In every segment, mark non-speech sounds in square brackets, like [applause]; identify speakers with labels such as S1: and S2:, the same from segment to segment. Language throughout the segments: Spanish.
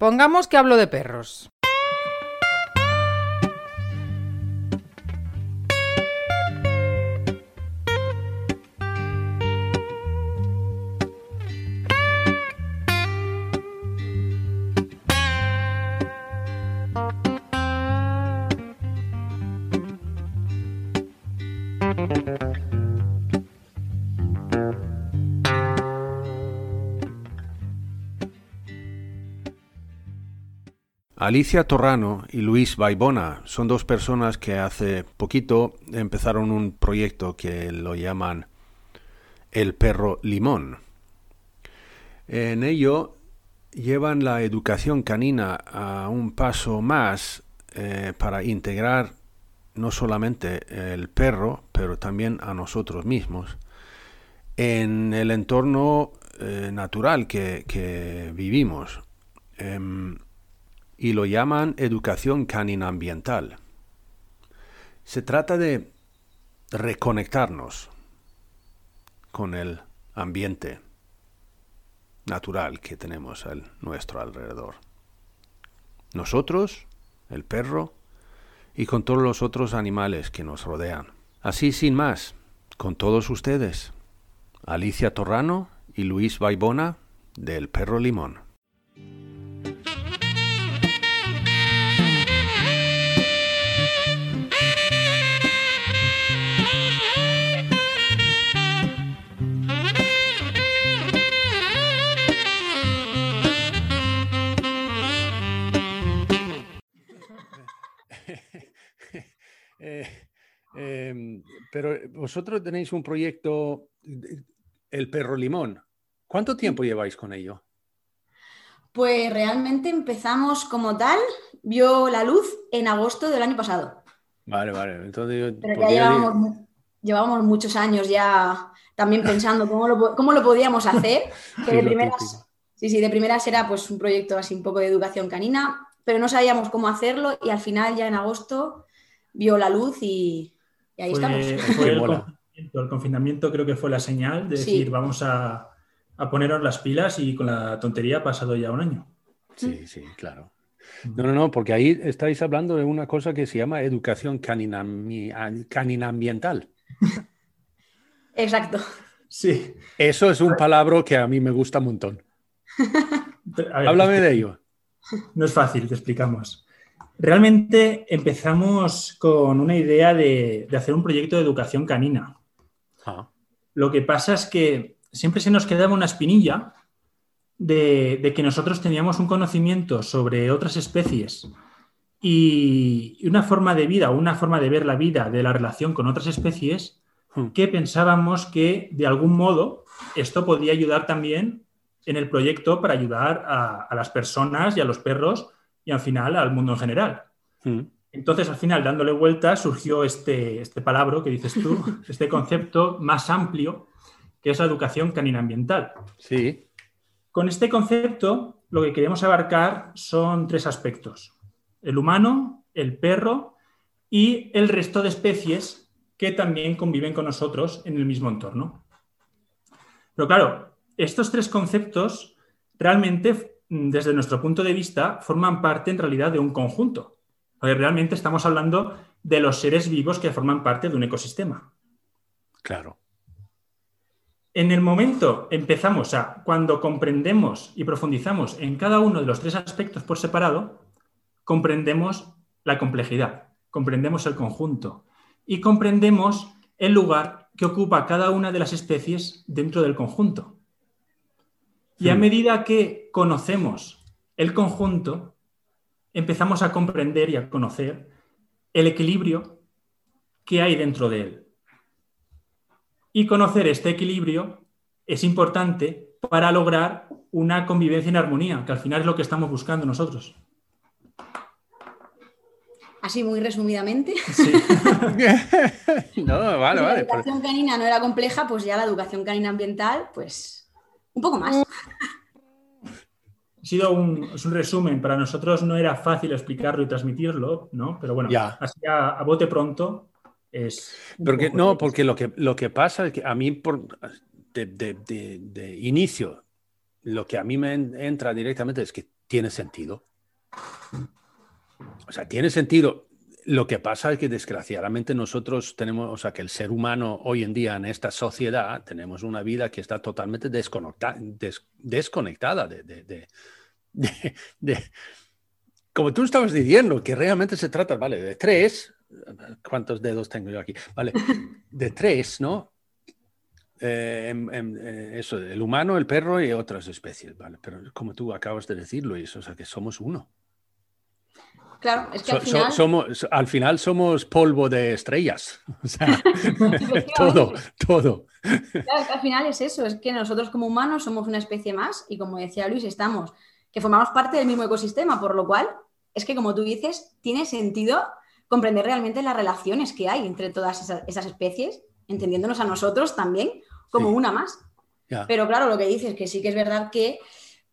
S1: Pongamos que hablo de perros.
S2: Alicia Torrano y Luis Baibona son dos personas que hace poquito empezaron un proyecto que lo llaman El perro limón. En ello llevan la educación canina a un paso más eh, para integrar no solamente el perro, pero también a nosotros mismos en el entorno eh, natural que, vivimos. Em, y lo llaman educación canina ambiental. Se trata de reconectarnos con el ambiente natural que tenemos a nuestro alrededor. Nosotros, el perro, y con todos los otros animales que nos rodean. Así sin más, con todos ustedes, Alicia Torrano y Luis Baibona del Perro Limón. Em, pero vosotros tenéis un proyecto, el perro limón. ¿Cuánto tiempo lleváis con ello?
S3: Pues realmente empezamos como tal, vio la luz en agosto del año pasado.
S2: Vale, vale. Entonces,
S3: Pero ya llevábamos, muchos años ya también pensando cómo lo, cómo lo podíamos hacer. [laughs] Que de primeras, sí, sí, de primeras era pues un proyecto así un poco de educación canina, pero no sabíamos cómo hacerlo y al final ya en agosto vio la luz y, y ahí estamos.
S4: el, confinamiento, creo que fue la señal de decir, vamos a, a, ponernos las pilas y con la tontería ha pasado ya un año.
S2: Sí, sí, claro. No, no, no, porque ahí estáis hablando de una cosa que se llama educación canina, canina ambiental. [laughs]
S3: Exacto.
S4: Sí.
S2: Eso es un palabra que a mí me gusta un montón. [laughs] Háblame de ello.
S4: No es fácil, te explicamos. Realmente empezamos con una idea de, hacer un proyecto de educación canina. Ah. Lo que pasa es que siempre se nos quedaba una espinilla de, que nosotros teníamos un conocimiento sobre otras especies y una forma de vida, una forma de ver la vida de la relación con otras especies hmm. que pensábamos que de algún modo esto podía ayudar también en el proyecto para ayudar a las personas y a los perros y al final al mundo en general. Hmm. Entonces, al final, dándole vuelta, surgió este, este palabra que dices tú, [laughs] este concepto más amplio, que es la educación canina ambiental.
S2: Sí.
S4: Con este concepto, lo que queremos abarcar son tres aspectos. El humano, el perro y el resto de especies que también conviven con nosotros en el mismo entorno. Pero claro, estos tres conceptos realmente desde nuestro punto de vista, forman parte en realidad de un conjunto. realmente estamos hablando de los seres vivos que forman parte de un ecosistema.
S2: Claro.
S4: En el momento empezamos a, cuando comprendemos y profundizamos en cada uno de los tres aspectos por separado, comprendemos la complejidad, comprendemos el conjunto y comprendemos el lugar que ocupa cada una de las especies dentro del conjunto. Y a hmm. medida que conocemos el conjunto, empezamos a comprender y a conocer el equilibrio que hay dentro de él. Y conocer este equilibrio es importante para lograr una convivencia en armonía, que al final es lo que estamos buscando nosotros.
S3: Así muy resumidamente.
S2: Sí. [laughs] no, vale,
S3: si
S2: vale.
S3: La educación canina no era compleja, pues ya la educación canina ambiental, pues un poco más.
S4: Ha sido un, resumen. Para nosotros no era fácil explicarlo y transmitirlo, ¿no? Pero bueno, así a, bote pronto es.
S2: Porque, no, porque lo que, lo que pasa es que a mí, por, de, inicio, lo que a mí me entra directamente es que tiene sentido. O sea, tiene sentido. Lo que pasa es que desgraciadamente nosotros tenemos, o sea, que el ser humano hoy en día en esta sociedad tenemos una vida que está totalmente desconectada, desconectada de, [laughs] de, de, como tú estabas diciendo, que realmente se trata, vale, de tres, ¿cuántos dedos tengo yo aquí? Vale, de tres, ¿no? Eh, eh, eso, el humano, el perro y otras especies, ¿vale? Pero como tú acabas de decirlo, Luis, o sea, que somos uno.
S3: Claro, es que al, final...
S2: somos, al final somos polvo de estrellas. [laughs] O sea, todo, todo.
S3: Claro, al final es eso, es que nosotros como humanos somos una especie más y como decía Luis, estamos, que formamos parte del mismo ecosistema, por lo cual es que como tú dices, tiene sentido comprender realmente las relaciones que hay entre todas esas, especies, entendiéndonos a nosotros también como una más. Pero claro, lo que dices, que sí que es verdad que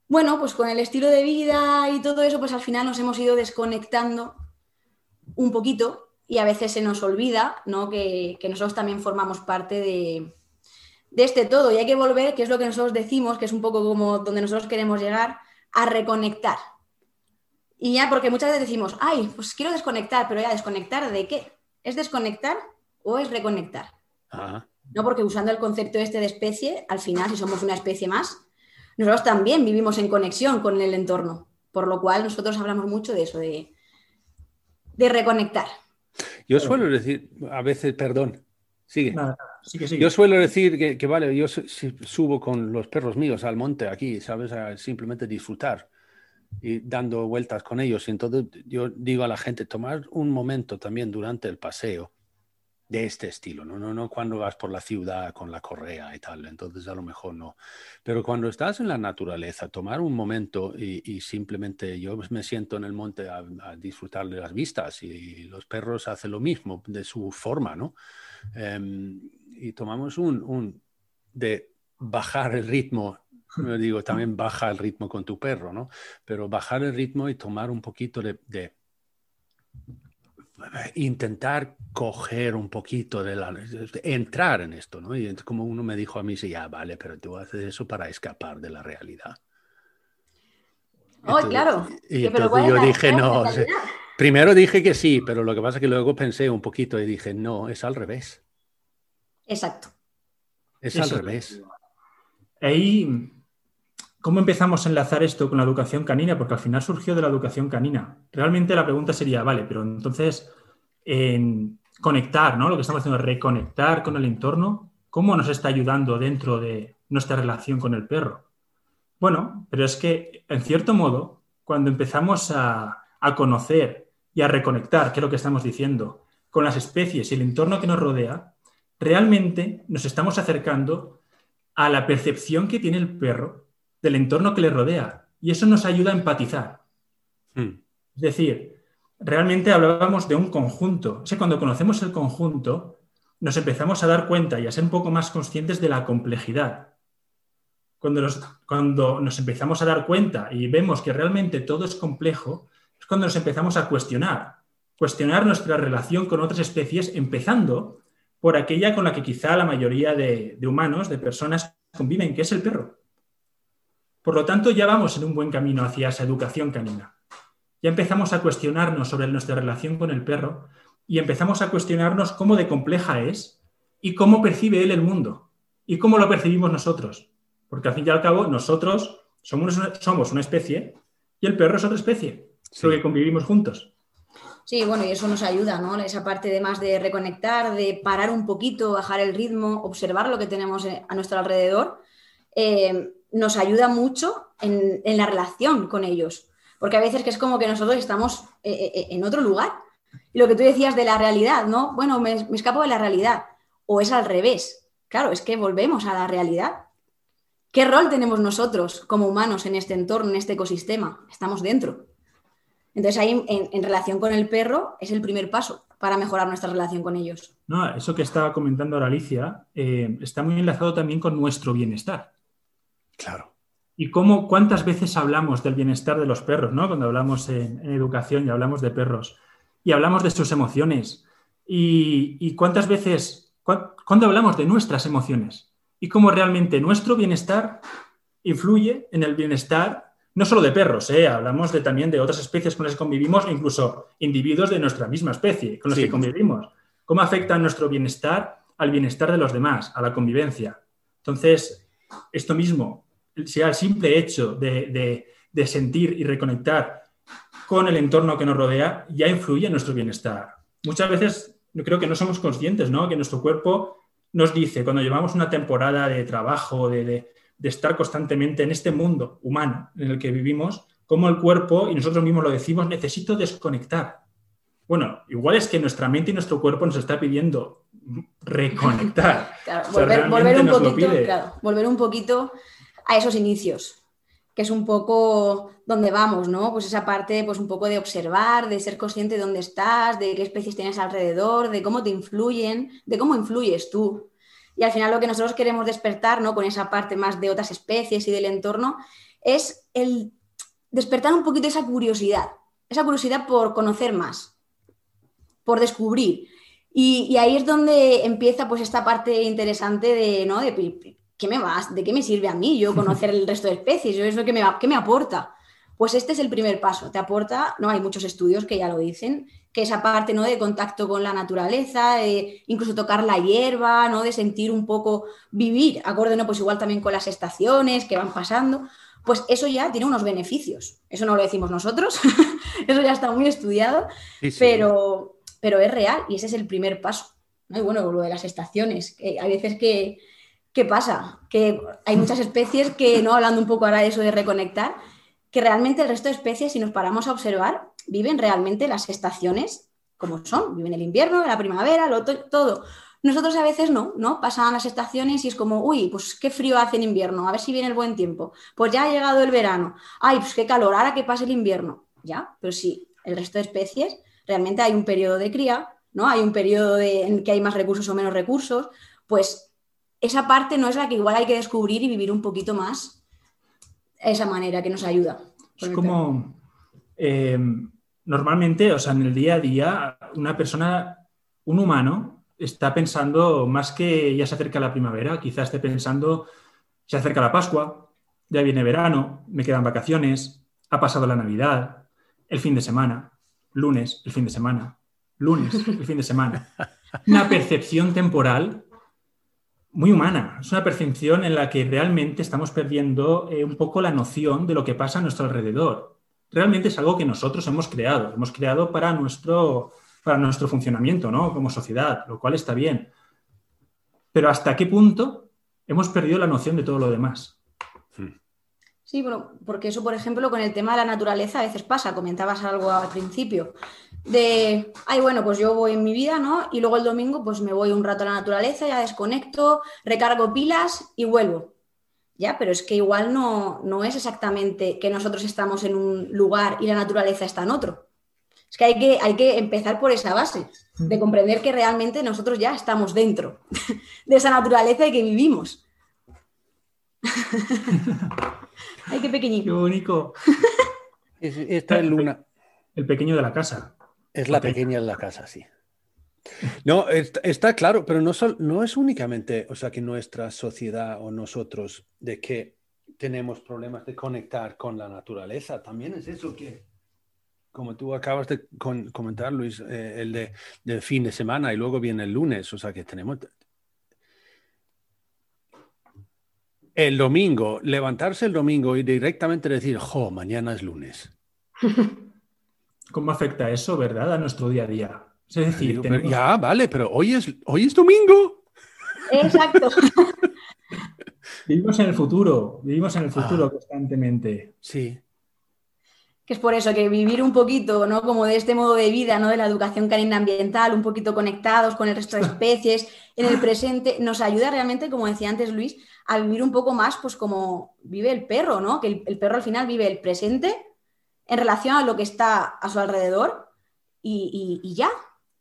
S3: bueno, pues con el estilo de vida y todo eso, pues al final nos hemos ido desconectando un poquito y a veces se nos olvida ¿no? que, nosotros también formamos parte de, este todo y hay que volver, que es lo que nosotros decimos, que es un poco como donde nosotros queremos llegar, a reconectar. Y ya, porque muchas veces decimos, ay, pues quiero desconectar, pero ya, ¿desconectar de qué? ¿Es desconectar o es reconectar? No, porque usando el concepto este de especie, al final, si somos una especie más, nosotros también vivimos en conexión con el entorno, por lo cual nosotros hablamos mucho de eso, de, de reconectar.
S2: Yo suelo decir, a veces, perdón, sigue. Yo suelo decir que, vale, yo subo con los perros míos al monte aquí, ¿sabes? A simplemente disfrutar y dando vueltas con ellos. Y entonces yo digo a la gente, tomar un momento también durante el paseo de este estilo, ¿no? No, no cuando vas por la ciudad con la correa y tal, entonces a lo mejor no. Pero cuando estás en la naturaleza, tomar un momento y, simplemente yo me siento en el monte a, disfrutar de las vistas y, los perros hacen lo mismo de su forma, ¿no? Em, y tomamos un, un, de bajar el ritmo, digo, también baja el ritmo con tu perro, ¿no? Pero bajar el ritmo y tomar un poquito de intentar coger un poquito de la... entrar en esto, ¿no? Y como uno me dijo a mí, sí, ya, vale, pero tú haces eso para escapar de la realidad.
S3: Oh, claro.
S2: Y entonces yo dije, no, primero dije que sí, pero lo que pasa es que luego pensé un poquito y dije, no, es al revés.
S3: Exacto.
S2: Es al revés.
S4: Ahí, ¿cómo empezamos a enlazar esto con la educación canina? Porque al final surgió de la educación canina. Realmente la pregunta sería, vale, pero entonces en conectar, ¿no? Lo que estamos haciendo es reconectar con el entorno. ¿Cómo nos está ayudando dentro de nuestra relación con el perro? Bueno, pero es que, en cierto modo, cuando empezamos a, conocer y a reconectar, que es lo que estamos diciendo, con las especies y el entorno que nos rodea, realmente nos estamos acercando a la percepción que tiene el perro del entorno que le rodea. Y eso nos ayuda a empatizar. Hmm. Es decir, realmente hablábamos de un conjunto. O cuando conocemos el conjunto, nos empezamos a dar cuenta y a ser un poco más conscientes de la complejidad. Cuando nos, cuando nos empezamos a dar cuenta y vemos que realmente todo es complejo, es cuando nos empezamos a cuestionar. Cuestionar nuestra relación con otras especies, empezando por aquella con la que quizá la mayoría de, de humanos, de personas, conviven, que es el perro. Por lo tanto, ya vamos en un buen camino hacia esa educación canina ya empezamos a cuestionarnos sobre nuestra relación con el perro y empezamos a cuestionarnos cómo de compleja es y cómo percibe él el mundo y cómo lo percibimos nosotros. Porque al fin y al cabo nosotros somos una, somos una especie y el perro es otra especie, sí. que convivimos juntos.
S3: Sí, bueno, y eso nos ayuda, ¿no? Esa parte de más de reconectar, de parar un poquito, bajar el ritmo, observar lo que tenemos eh, a nuestro alrededor, eh, nos ayuda mucho en, la relación con ellos porque a veces que es como que nosotros estamos eh, eh, eh, en otro lugar. Y lo que tú decías de la realidad, ¿no? Bueno, me, escapo de la realidad. O es al revés. Claro, es que volvemos a la realidad. ¿Qué rol tenemos nosotros como humanos en este entorno, en este ecosistema? Estamos dentro. Entonces ahí en, relación con el perro es el primer paso para mejorar nuestra relación con ellos.
S4: No, eso que estaba comentando ahora Alicia está muy enlazado también con nuestro bienestar.
S2: Claro.
S4: ¿Y cómo, cuántas veces hablamos del bienestar de los perros, ¿no? Cuando hablamos en, educación y hablamos de perros y hablamos de sus emociones. Y, cuántas veces, cuando hablamos de nuestras emociones y cómo realmente nuestro bienestar influye en el bienestar no solo de perros, ¿eh? hablamos de, también de otras especies con las que convivimos, incluso individuos de nuestra misma especie con los que convivimos. ¿Cómo afecta nuestro bienestar al bienestar de los demás, a la convivencia? Entonces, esto mismo, sea el simple hecho de, de sentir y reconectar con el entorno que nos rodea, ya influye en nuestro bienestar. Muchas veces creo que no somos conscientes, ¿no? Que nuestro cuerpo nos dice, cuando llevamos una temporada de trabajo, de, estar constantemente en este mundo humano en el que vivimos, como el cuerpo, y nosotros mismos lo decimos, necesito desconectar. Bueno, igual es que nuestra mente y nuestro cuerpo nos está pidiendo reconectar. [laughs]
S3: volver, un poquito, volver un poquito a esos inicios, que es un poco donde vamos, ¿no? Pues esa parte, pues un poco de observar, de ser consciente de dónde estás, de qué especies tienes alrededor, de cómo te influyen, de cómo influyes tú. Y al final lo que nosotros queremos despertar, ¿no? Con esa parte más de otras especies y del entorno, es el despertar un poquito esa curiosidad, esa curiosidad por conocer más, por descubrir. Y, ahí es donde empieza pues esta parte interesante de, ¿no? De ¿qué me vas? ¿De qué me sirve a mí yo conocer el resto de especies? Yo es lo que me, ¿qué me aporta? Pues este es el primer paso. Te aporta, no hay muchos estudios que ya lo dicen, que esa parte ¿no? de contacto con la naturaleza, de incluso tocar la hierba, ¿no? de sentir un poco vivir, acorde, ¿no? pues igual también con las estaciones que van pasando, pues eso ya tiene unos beneficios. Eso no lo decimos nosotros, [laughs] eso ya está muy estudiado, Pero, pero es real y ese es el primer paso. Y bueno, lo de las estaciones, que hay veces que, ¿Qué pasa? Que hay muchas especies que, no hablando un poco ahora de eso de reconectar, que realmente el resto de especies, si nos paramos a observar, viven realmente las estaciones como son. Viven el invierno, la primavera, el todo. Nosotros a veces no, ¿no? Pasan las estaciones y es como, uy, pues qué frío hace en invierno, a ver si viene el buen tiempo. Pues ya ha llegado el verano. Ay, pues qué calor, ahora que pase el invierno. Ya, pero sí, el resto de especies, realmente hay un periodo de cría, ¿no? Hay un periodo en que hay más recursos o menos recursos. Pues esa parte no es la que igual hay que descubrir y vivir un poquito más esa manera que nos ayuda.
S4: Es como eh, normalmente, o sea, en el día a día, una persona, un humano, está pensando más que ya se acerca la primavera, quizás esté pensando, se acerca la Pascua, ya viene verano, me quedan vacaciones, ha pasado la Navidad, el fin de semana, lunes, el fin de semana, lunes, el fin de semana. [laughs] Una percepción temporal muy humana. Es una percepción en la que realmente estamos perdiendo eh, un poco la noción de lo que pasa a nuestro alrededor. Realmente es algo que nosotros hemos creado, hemos creado para nuestro, para nuestro funcionamiento ¿no? como sociedad, lo cual está bien. Pero ¿hasta qué punto hemos perdido la noción de todo lo demás?
S3: Sí, bueno, porque eso, por ejemplo, con el tema de la naturaleza a veces pasa, comentabas algo al principio, de, ay, bueno, pues yo voy en mi vida, ¿no? Y luego el domingo pues me voy un rato a la naturaleza, ya desconecto, recargo pilas y vuelvo. Ya, pero es que igual no, no es exactamente que nosotros estamos en un lugar y la naturaleza está en otro. Es que hay que, hay que empezar por esa base, de comprender que realmente nosotros ya estamos dentro [laughs] de esa naturaleza y que vivimos. [laughs] Ay, qué pequeñito.
S4: Qué bonito.
S2: Esta es Luna.
S4: El pequeño de la casa.
S2: Es la pequeña de la casa, sí. No, está, claro, pero no, no es únicamente, o sea, que nuestra sociedad o nosotros de que tenemos problemas de conectar con la naturaleza, también es eso que, como tú acabas de comentar, Luis, eh, el de, del fin de semana y luego viene el lunes, o sea, que tenemos el domingo, levantarse el domingo y directamente decir, jo, mañana es lunes. [laughs]
S4: ¿Cómo afecta eso, verdad, a nuestro día a día?
S2: Es decir, ya, vale, pero hoy es, hoy es domingo.
S3: Exacto. [laughs]
S4: vivimos en el futuro, vivimos en el futuro ah. constantemente.
S2: Sí.
S3: Que es por eso que vivir un poquito, ¿no? Como de este modo de vida, ¿no? De la educación canina ambiental, un poquito conectados con el resto de [laughs] especies, en el presente, nos ayuda realmente, como decía antes Luis, a vivir un poco más, pues como vive el perro, ¿no? Que el, perro al final vive el presente en relación a lo que está a su alrededor y, ya.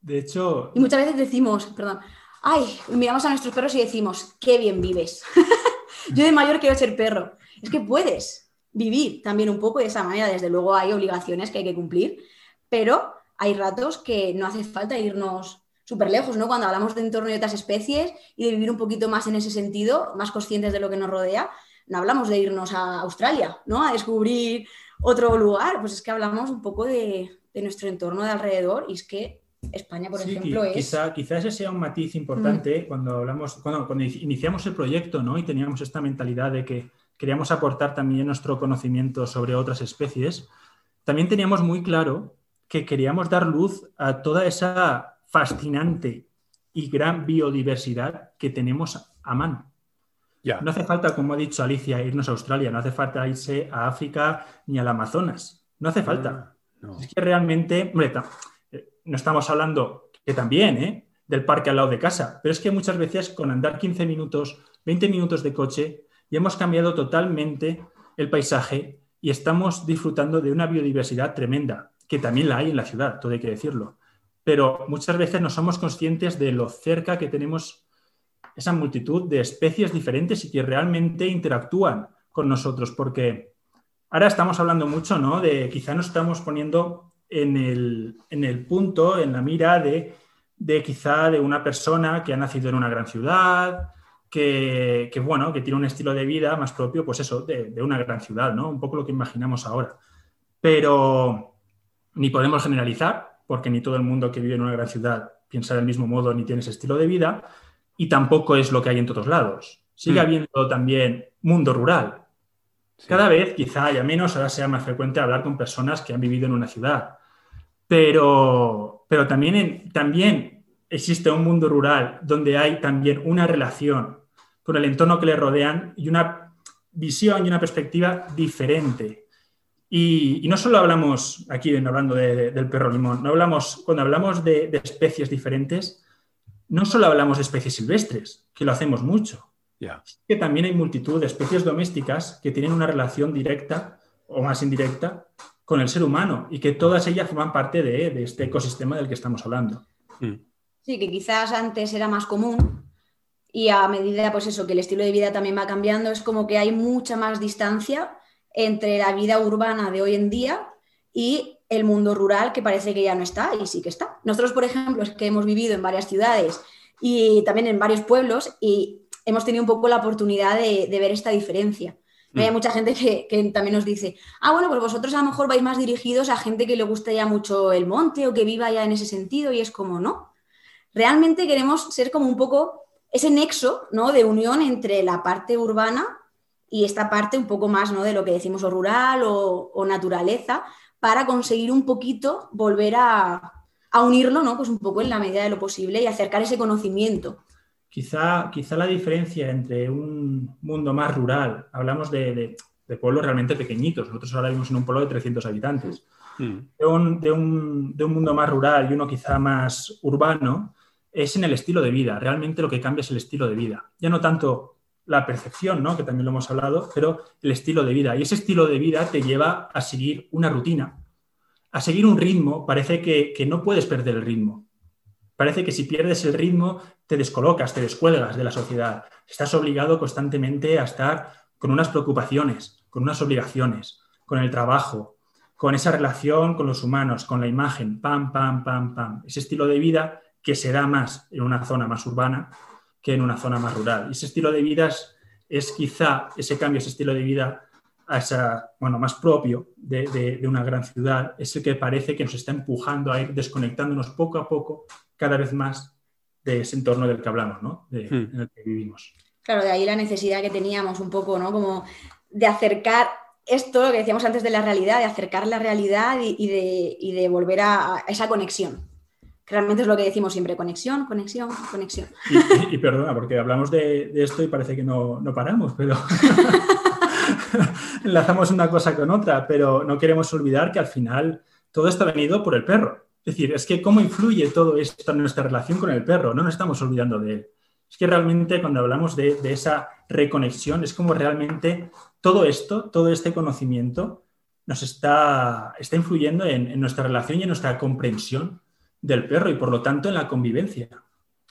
S4: De hecho.
S3: Y muchas veces decimos, perdón, ay, miramos a nuestros perros y decimos, qué bien vives. [laughs] Yo de mayor quiero ser perro. Es que puedes vivir también un poco de esa manera. Desde luego hay obligaciones que hay que cumplir, pero hay ratos que no hace falta irnos súper lejos, ¿no? Cuando hablamos de entorno de otras especies y de vivir un poquito más en ese sentido, más conscientes de lo que nos rodea, no hablamos de irnos a Australia, ¿no? A descubrir otro lugar, pues es que hablamos un poco de, nuestro entorno de alrededor y es que España, por ejemplo, es...
S4: Quizá, quizá, ese sea un matiz importante mm. cuando hablamos, cuando, cuando iniciamos el proyecto, ¿no? Y teníamos esta mentalidad de que queríamos aportar también nuestro conocimiento sobre otras especies, también teníamos muy claro que queríamos dar luz a toda esa fascinante y gran biodiversidad que tenemos a mano. No hace falta, como ha dicho Alicia, irnos a Australia, no hace falta irse a África ni al Amazonas. No hace falta. Ah, es que realmente, hombre, eh, no estamos hablando que también, ¿eh? del parque al lado de casa, pero es que muchas veces con andar 15 minutos, 20 minutos de coche, ya hemos cambiado totalmente el paisaje y estamos disfrutando de una biodiversidad tremenda, que también la hay en la ciudad, todo hay que decirlo. Pero muchas veces no somos conscientes de lo cerca que tenemos esa multitud de especies diferentes y que realmente interactúan con nosotros, porque ahora estamos hablando mucho, ¿no? De quizá nos estamos poniendo en el, punto, en la mira de, quizá de una persona que ha nacido en una gran ciudad, que, bueno, que tiene un estilo de vida más propio, pues eso, de, de, una gran ciudad, ¿no? Un poco lo que imaginamos ahora. Pero ni podemos generalizar, porque ni todo el mundo que vive en una gran ciudad piensa del mismo modo ni tiene ese estilo de vida, y tampoco es lo que hay en todos lados. Sigue mm. habiendo también mundo rural. Cada vez quizá haya menos, ahora sea más frecuente hablar con personas que han vivido en una ciudad. Pero, pero también, también existe un mundo rural donde hay también una relación con el entorno que le rodean y una visión y una perspectiva diferente. Y, no solo hablamos aquí hablando del perro limón, no hablamos, cuando hablamos de, de especies diferentes, no solo hablamos de especies silvestres, que lo hacemos mucho, que también hay multitud de especies domésticas que tienen una relación directa o más indirecta con el ser humano y que todas ellas forman parte de, este ecosistema del que estamos hablando.
S3: Mm. Sí, que quizás antes era más común y a medida pues eso, que el estilo de vida también va cambiando, es como que hay mucha más distancia entre la vida urbana de hoy en día y el mundo rural que parece que ya no está y sí que está. Nosotros, por ejemplo, es que hemos vivido en varias ciudades y también en varios pueblos y hemos tenido un poco la oportunidad de, ver esta diferencia. Hay mm. mucha gente que, también nos dice, ah, bueno, pues vosotros a lo mejor vais más dirigidos a gente que le gusta ya mucho el monte o que viva ya en ese sentido y es como, no. Realmente queremos ser como un poco ese nexo ¿no? de unión entre la parte urbana y esta parte un poco más ¿no? de lo que decimos o rural o, o naturaleza, para conseguir un poquito volver a, unirlo, ¿no? Pues un poco en la medida de lo posible y acercar ese conocimiento.
S4: Quizá, quizá la diferencia entre un mundo más rural, hablamos de, pueblos realmente pequeñitos, nosotros ahora vivimos en un pueblo de 300 habitantes, de, un, de, un, de, un, mundo más rural y uno quizá más urbano, es en el estilo de vida. Realmente lo que cambia es el estilo de vida. Ya no tanto la percepción, ¿no? que también lo hemos hablado, pero el estilo de vida. Y ese estilo de vida te lleva a seguir una rutina, a seguir un ritmo. Parece que, no puedes perder el ritmo. Parece que si pierdes el ritmo te descolocas, te descuelgas de la sociedad. Estás obligado constantemente a estar con unas preocupaciones, con unas obligaciones, con el trabajo, con esa relación con los humanos, con la imagen, pam, pam, pam, pam. Ese estilo de vida que se da más en una zona más urbana que en una zona más rural. Y ese estilo de vida es, quizá ese cambio, ese estilo de vida a esa, bueno, más propio de, una gran ciudad, es el que parece que nos está empujando a ir desconectándonos poco a poco cada vez más de ese entorno del que hablamos, ¿no? De, hmm. en el que vivimos.
S3: Claro, de ahí la necesidad que teníamos un poco, ¿no? Como de acercar esto, lo que decíamos antes de la realidad, de acercar la realidad y, de, volver a esa conexión realmente es lo que decimos siempre, conexión, conexión, conexión.
S4: Y, perdona, porque hablamos de, esto y parece que no, paramos, pero [laughs] enlazamos una cosa con otra, pero no queremos olvidar que al final todo esto ha venido por el perro. Es decir, es que cómo influye todo esto en nuestra relación con el perro, no nos estamos olvidando de él. Es que realmente cuando hablamos de, esa reconexión, es como realmente todo esto, todo este conocimiento nos está, está influyendo en, en nuestra relación y en nuestra comprensión del perro y por lo tanto en la convivencia.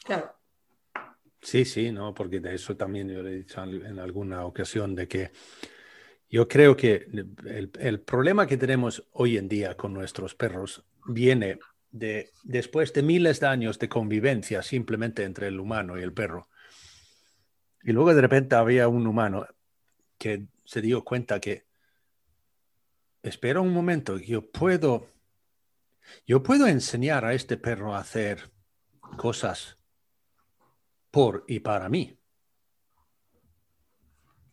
S3: Claro.
S2: Sí, sí, no, porque de eso también yo le he dicho en alguna ocasión de que yo creo que el, problema que tenemos hoy en día con nuestros perros viene de después de miles de años de convivencia simplemente entre el humano y el perro. Y luego de repente había un humano que se dio cuenta que, espera un momento, yo puedo, yo puedo enseñar a este perro a hacer cosas por y para mí.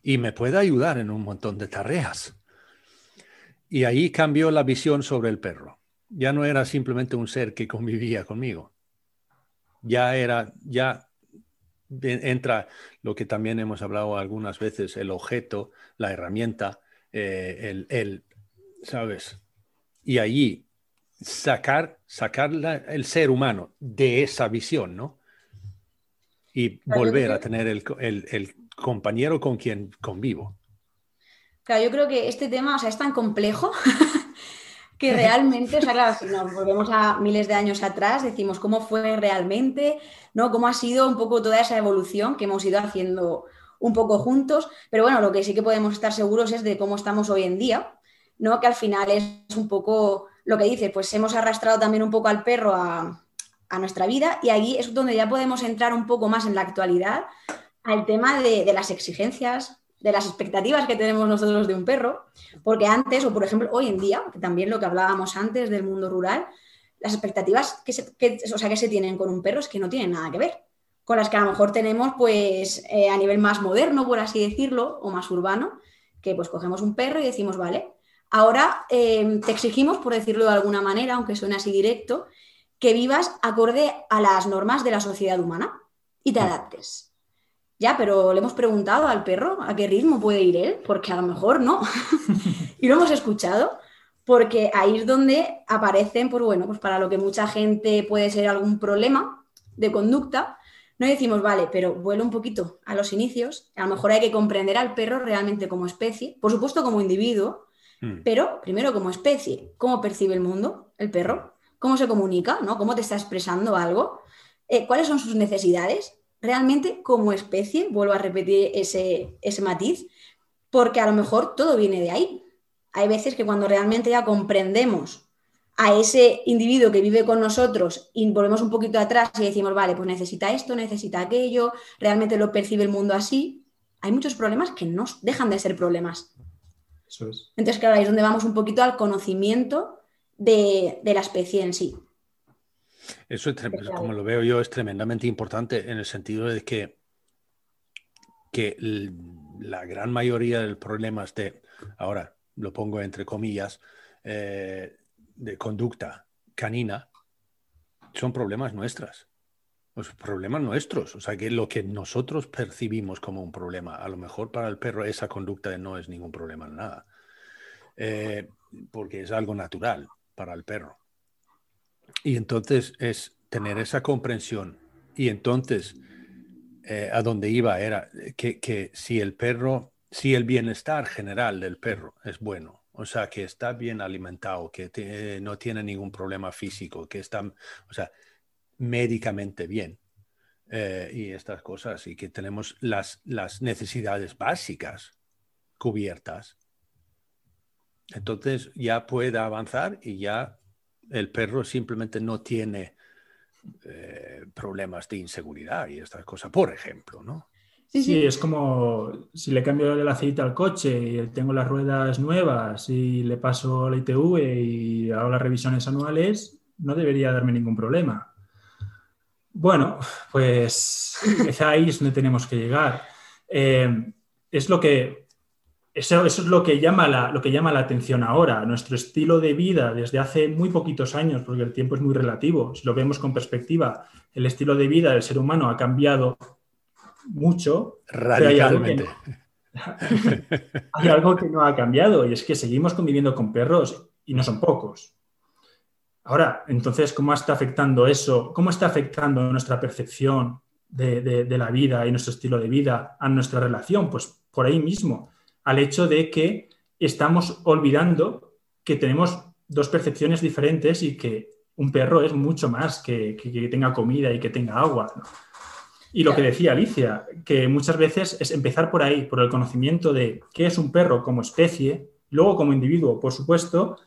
S2: Y me puede ayudar en un montón de tareas. Y ahí cambió la visión sobre el perro. Ya no era simplemente un ser que convivía conmigo. Ya era, ya entra lo que también hemos hablado algunas veces, el objeto, la herramienta, eh, el, el, ¿sabes? Y allí sacar, sacar el ser humano de esa visión, ¿no? Y volver a tener el, el, compañero con quien convivo.
S3: Claro, yo creo que este tema, o sea, es tan complejo [laughs] que realmente, o sea, claro, si nos volvemos a miles de años atrás, decimos cómo fue realmente, ¿no? Cómo ha sido un poco toda esa evolución que hemos ido haciendo un poco juntos, pero bueno, lo que sí que podemos estar seguros es de cómo estamos hoy en día, ¿no? Que al final es un poco lo que dice, pues hemos arrastrado también un poco al perro a, nuestra vida y ahí es donde ya podemos entrar un poco más en la actualidad al tema de, las exigencias, de las expectativas que tenemos nosotros de un perro, porque antes, o por ejemplo hoy en día, que también lo que hablábamos antes del mundo rural, las expectativas que se, o sea, que se tienen con un perro es que no tienen nada que ver con las que a lo mejor tenemos pues eh, a nivel más moderno, por así decirlo, o más urbano, que pues cogemos un perro y decimos, vale, Ahora em, te exigimos, por decirlo de alguna manera, aunque suene así directo, que vivas acorde a las normas de la sociedad humana y te mm. adaptes. Ya, pero le hemos preguntado al perro a qué ritmo puede ir él, porque a lo mejor no. [laughs] y lo hemos escuchado, porque ahí es donde aparecen, pues bueno, pues para lo que mucha gente puede ser algún problema de conducta, no decimos, vale, pero vuelo un poquito a los inicios, a lo mejor hay que comprender al perro realmente como especie, por supuesto como individuo, Mm. Pero, primero, como especie, ¿cómo percibe el mundo el perro? ¿Cómo se comunica? ¿no? ¿Cómo te está expresando algo? Eh, ¿Cuáles son sus necesidades? Realmente, como especie, vuelvo a repetir ese, ese matiz, porque a lo mejor todo viene de ahí. Hay veces que cuando realmente ya comprendemos a ese individuo que vive con nosotros y volvemos un poquito atrás y decimos, vale, pues necesita esto, necesita aquello, realmente lo percibe el mundo así, hay muchos problemas que no dejan de ser problemas. Entonces, claro, ahí es donde vamos un poquito al conocimiento de, la especie en sí.
S2: Eso es, como lo veo yo, es tremendamente importante en el sentido de que, que la gran mayoría de los problemas de, ahora lo pongo entre comillas, eh, de conducta canina, son problemas nuestras. Los problemas nuestros. O sea, que lo que nosotros percibimos como un problema, a lo mejor para el perro esa conducta no es ningún problema en nada. Eh, porque es algo natural para el perro. Y entonces es tener esa comprensión. Y entonces, eh, a donde iba era que, que, si el perro, si el bienestar general del perro es bueno, o sea, que está bien alimentado, que no tiene ningún problema físico, que está, o sea, médicamente bien. Eh, y estas cosas, y que tenemos las, las necesidades básicas cubiertas, entonces ya puede avanzar y ya el perro simplemente no tiene eh, problemas de inseguridad y estas cosas, por ejemplo, ¿no?
S4: Sí, sí, es como si le cambio el aceite al coche y tengo las ruedas nuevas y le paso la ITV y hago las revisiones anuales, no debería darme ningún problema. Bueno, pues ahí es donde tenemos que llegar. Eh, es lo que, eso, es lo que, llama la, lo que llama la atención ahora. Nuestro estilo de vida desde hace muy poquitos años, porque el tiempo es muy relativo, si lo vemos con perspectiva, el estilo de vida del ser humano ha cambiado mucho.
S2: Radicalmente. [laughs]
S4: hay algo que no ha cambiado y es que seguimos conviviendo con perros y no son pocos. Ahora, entonces, ¿cómo está afectando eso? ¿Cómo está afectando nuestra percepción de, la vida y nuestro estilo de vida a nuestra relación? Pues por ahí mismo, al hecho de que estamos olvidando que tenemos dos percepciones diferentes y que un perro es mucho más que, que, tenga comida y que tenga agua. Y lo que decía Alicia, que muchas veces es empezar por ahí, por el conocimiento de qué es un perro como especie, luego como individuo, por supuesto,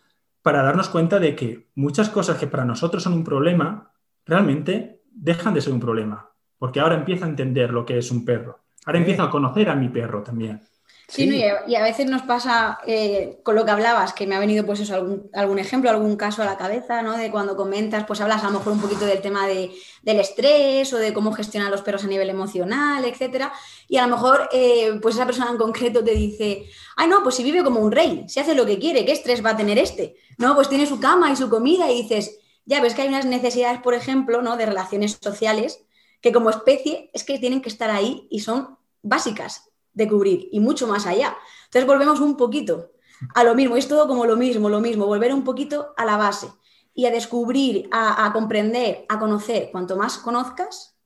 S4: para darnos cuenta de que muchas cosas que para nosotros son un problema, realmente dejan de ser un problema, porque ahora empieza a entender lo que es un perro, ahora empieza a conocer a mi perro también.
S3: Sí, y, a, veces nos pasa eh, con lo que hablabas, que me ha venido pues eso, algún, algún, ejemplo, algún caso a la cabeza, ¿no? De cuando comentas, pues hablas a lo mejor un poquito del tema de, del estrés o de cómo gestionar los perros a nivel emocional, etcétera. Y a lo mejor, eh, pues esa persona en concreto te dice, ay, no, pues si vive como un rey, si hace lo que quiere, ¿qué estrés va a tener este? No, pues tiene su cama y su comida y dices, ya ves que hay unas necesidades, por ejemplo, ¿no? De relaciones sociales que como especie es que tienen que estar ahí y son básicas de cubrir y mucho más allá. Entonces volvemos un poquito a lo mismo, es todo como lo mismo, lo mismo, volver un poquito a la base y a descubrir, a, comprender, a conocer. Cuanto más conozcas,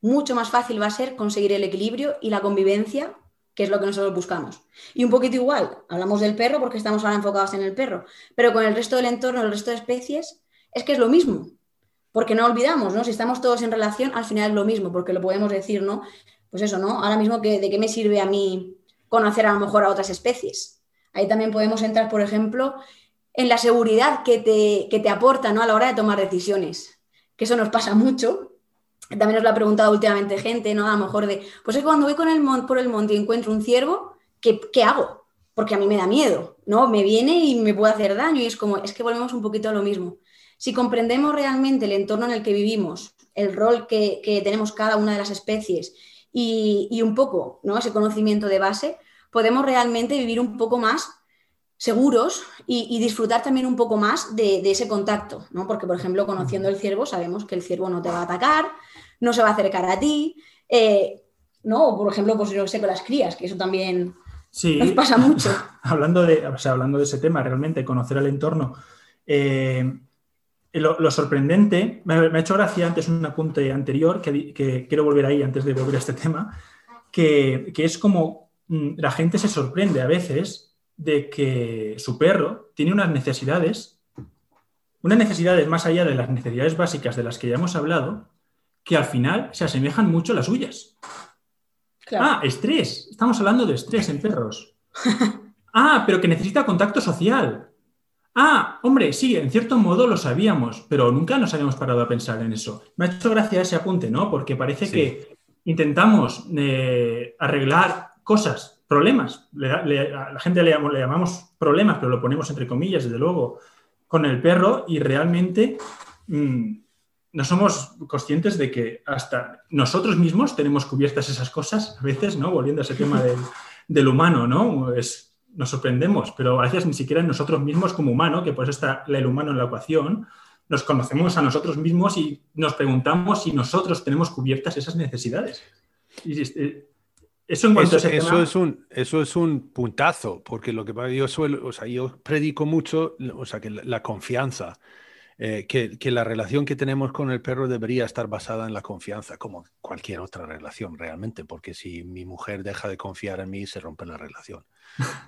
S3: mucho más fácil va a ser conseguir el equilibrio y la convivencia, que es lo que nosotros buscamos. Y un poquito igual, hablamos del perro porque estamos ahora enfocados en el perro, pero con el resto del entorno, el resto de especies, es que es lo mismo. Porque no olvidamos, ¿no? Si estamos todos en relación, al final es lo mismo, porque lo podemos decir, ¿no? Pues eso, ¿no? Ahora mismo, ¿de qué me sirve a mí conocer a lo mejor a otras especies? Ahí también podemos entrar, por ejemplo, en la seguridad que te, te aporta ¿no? a la hora de tomar decisiones, que eso nos pasa mucho. También nos lo ha preguntado últimamente gente, ¿no? A lo mejor de, pues es que cuando voy con el por el monte y encuentro un ciervo, ¿qué, ¿qué hago? Porque a mí me da miedo, ¿no? Me viene y me puede hacer daño y es como, es que volvemos un poquito a lo mismo. Si comprendemos realmente el entorno en el que vivimos, el rol que, que tenemos cada una de las especies y, un poco ¿no? ese conocimiento de base, podemos realmente vivir un poco más seguros y, disfrutar también un poco más de, ese contacto, ¿no? Porque, por ejemplo, conociendo el ciervo, sabemos que el ciervo no te va a atacar, no se va a acercar a ti, eh, ¿no? O, por ejemplo, pues yo sé con las crías, que eso también nos pasa mucho. [laughs]
S4: hablando, de, hablando de ese tema, realmente conocer el entorno, eh, lo, sorprendente, me, ha hecho gracia antes un apunte anterior, que, quiero volver ahí antes de volver a este tema, que, es como mm, la gente se sorprende a veces de que su perro tiene unas necesidades, unas necesidades más allá de las necesidades básicas de las que ya hemos hablado, que al final se asemejan mucho a las suyas. Ah, estrés. Estamos hablando de estrés en perros. [laughs] ah, pero que necesita contacto social. Ah, hombre, sí, en cierto modo lo sabíamos, pero nunca nos habíamos parado a pensar en eso. Me ha hecho gracia ese apunte, ¿no? Porque parece que intentamos eh, arreglar cosas, problemas. a la gente le, llamamos problemas, pero lo ponemos entre comillas, desde luego, con el perro y realmente mm, no somos conscientes de que hasta nosotros mismos tenemos cubiertas esas cosas, a veces, ¿no? Volviendo a ese tema del, del humano, ¿no? Es, nos sorprendemos, pero a veces ni siquiera nosotros mismos como humano, que por eso está el humano en la ecuación, nos conocemos a nosotros mismos y nos preguntamos si nosotros tenemos cubiertas esas necesidades.
S2: Este, eso, en eso, es un, eso es un puntazo, porque lo que yo suelo, o sea, yo predico mucho, o sea, que la, confianza, eh, que, que, la relación que tenemos con el perro debería estar basada en la confianza, como cualquier otra relación realmente, porque si mi mujer deja de confiar en mí, se rompe la relación.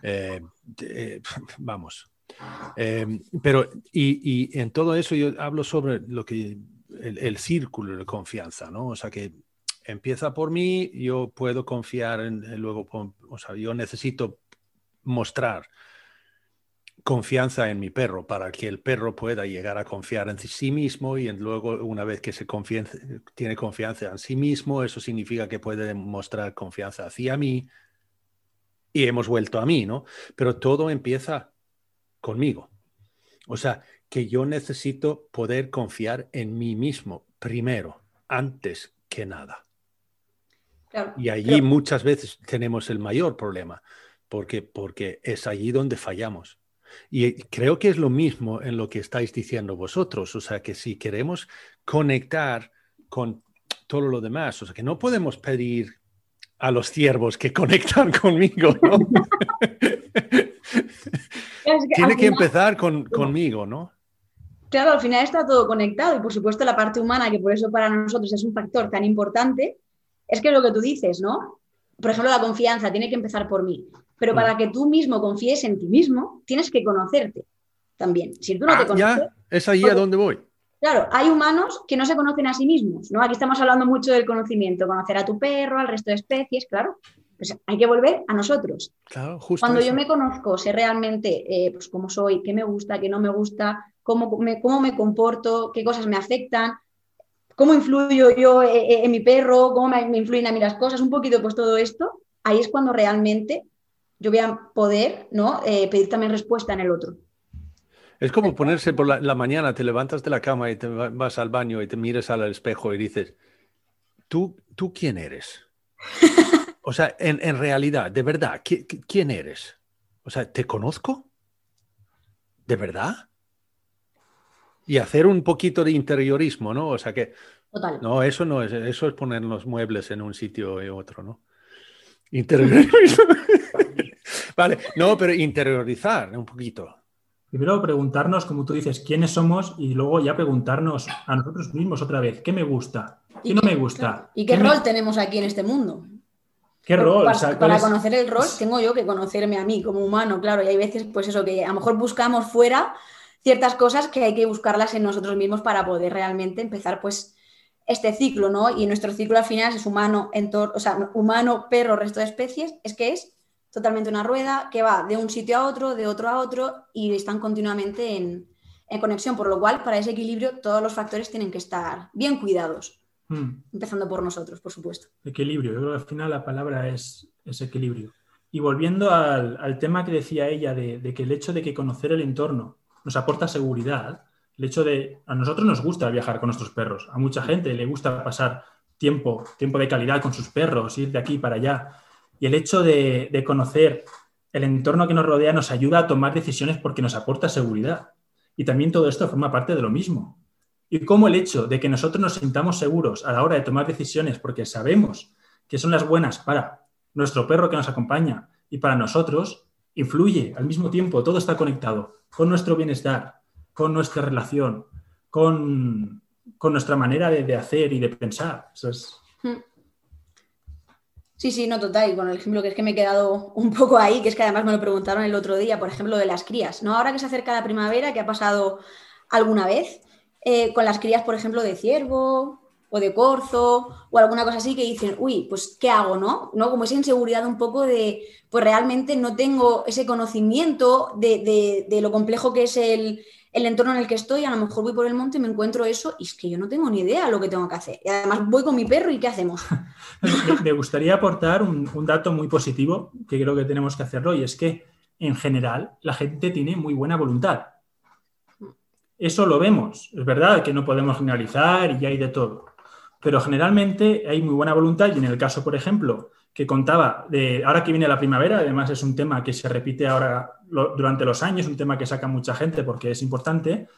S2: Eh, eh, vamos. Eh, pero, y, en todo eso yo hablo sobre lo que el, círculo de confianza, ¿no? O sea, que empieza por mí, yo puedo confiar en, luego, o sea, yo necesito mostrar confianza en mi perro para que el perro pueda llegar a confiar en sí mismo y luego una vez que se tiene confianza en sí mismo, eso significa que puede mostrar confianza hacia mí, y hemos vuelto a mí, ¿no? Pero todo empieza conmigo. O sea, que yo necesito poder confiar en mí mismo primero, antes que nada. y allí muchas veces tenemos el mayor problema, porque, porque es allí donde fallamos. Y creo que es lo mismo en lo que estáis diciendo vosotros. O sea, que si queremos conectar con todo lo demás, o sea, que no podemos pedir a los ciervos que conectan [laughs] conmigo, ¿no? Tiene que empezar con, conmigo, ¿no?
S3: Claro, al final está todo conectado y por supuesto la parte humana, que por eso para nosotros es un factor tan importante, es que lo que tú dices, ¿no? Por ejemplo, la confianza tiene que empezar por mí, pero para mm. que tú mismo confíes en ti mismo, tienes que conocerte también. Si tú no te ah, conoces...
S2: Ya, es ahí a donde voy.
S3: Claro, hay humanos que no se conocen a sí mismos, ¿no? Aquí estamos hablando mucho del conocimiento, conocer a tu perro, al resto de especies, claro. Pues hay que volver a nosotros.
S2: Claro, justo
S3: Cuando yo me conozco, sé realmente eh, pues, cómo soy, qué me gusta, qué no me gusta, cómo me, cómo me comporto, qué cosas me afectan, cómo influyo yo eh, eh, en, mi perro, cómo me, influyen a mí las cosas, un poquito pues todo esto, ahí es cuando realmente yo voy a poder ¿no? Eh, pedir también respuesta en el otro.
S2: Es como ponerse por la, mañana, te levantas de la cama y te vas al baño y te miras al espejo y dices, ¿tú, tú quién eres? [laughs] o sea, en, realidad, de verdad, ¿quién eres? O sea, ¿te conozco? ¿De verdad? Y hacer un poquito de interiorismo, ¿no? O sea que... Total. No, eso no es, eso es poner los muebles en un sitio y otro, ¿no? Interiorismo. [laughs] [laughs] vale, no, pero interiorizar un poquito.
S4: Primero preguntarnos, como tú dices, quiénes somos y luego ya preguntarnos a nosotros mismos otra vez, ¿qué me gusta? ¿Qué no me gusta?
S3: ¿Y qué, rol tenemos aquí en este mundo?
S4: ¿Qué rol?
S3: Para, conocer el rol tengo yo que conocerme a mí como humano, claro, y hay veces pues eso que a lo mejor buscamos fuera ciertas cosas que hay que buscarlas en nosotros mismos para poder realmente empezar pues este ciclo, ¿no? Y nuestro ciclo al final es humano, o sea, humano, perro, resto de especies, es que es totalmente una rueda que va de un sitio a otro, de otro a otro y están continuamente en, conexión, por lo cual para ese equilibrio todos los factores tienen que estar bien cuidados, hmm. empezando por nosotros, por supuesto.
S4: Equilibrio, yo creo que al final la palabra es, equilibrio. Y volviendo al, tema que decía ella de, que el hecho de que conocer el entorno nos aporta seguridad, el hecho de a nosotros nos gusta viajar con nuestros perros, a mucha gente le gusta pasar tiempo, tiempo de calidad con sus perros, ir de aquí para allá. Y el hecho de, conocer el entorno que nos rodea nos ayuda a tomar decisiones porque nos aporta seguridad. Y también todo esto forma parte de lo mismo. Y como el hecho de que nosotros nos sintamos seguros a la hora de tomar decisiones porque sabemos que son las buenas para nuestro perro que nos acompaña y para nosotros, influye al mismo tiempo, todo está conectado con nuestro bienestar, con nuestra relación, con, nuestra manera de, hacer y de pensar. Eso es, hmm.
S3: Sí, sí, no, total. Y con el ejemplo que es que me he quedado un poco ahí, que es que además me lo preguntaron el otro día, por ejemplo, de las crías. ¿no? Ahora que se acerca la primavera, que ha pasado alguna vez, eh, con las crías, por ejemplo, de ciervo o de corzo o alguna cosa así que dicen, uy, pues ¿qué hago? ¿No? ¿No? Como esa inseguridad un poco de, pues realmente no tengo ese conocimiento de, de lo complejo que es el, el entorno en el que estoy, a lo mejor voy por el monte y me encuentro eso y es que yo no tengo ni idea de lo que tengo que hacer. Y además voy con mi perro y ¿qué hacemos? [laughs]
S4: me gustaría aportar un, dato muy positivo que creo que tenemos que hacerlo y es que en general la gente tiene muy buena voluntad. Eso lo vemos. Es verdad que no podemos generalizar y hay de todo. Pero generalmente hay muy buena voluntad y en el caso, por ejemplo, que contaba de ahora que viene la primavera, además es un tema que se repite ahora durante los años, un tema que saca mucha gente porque es importante,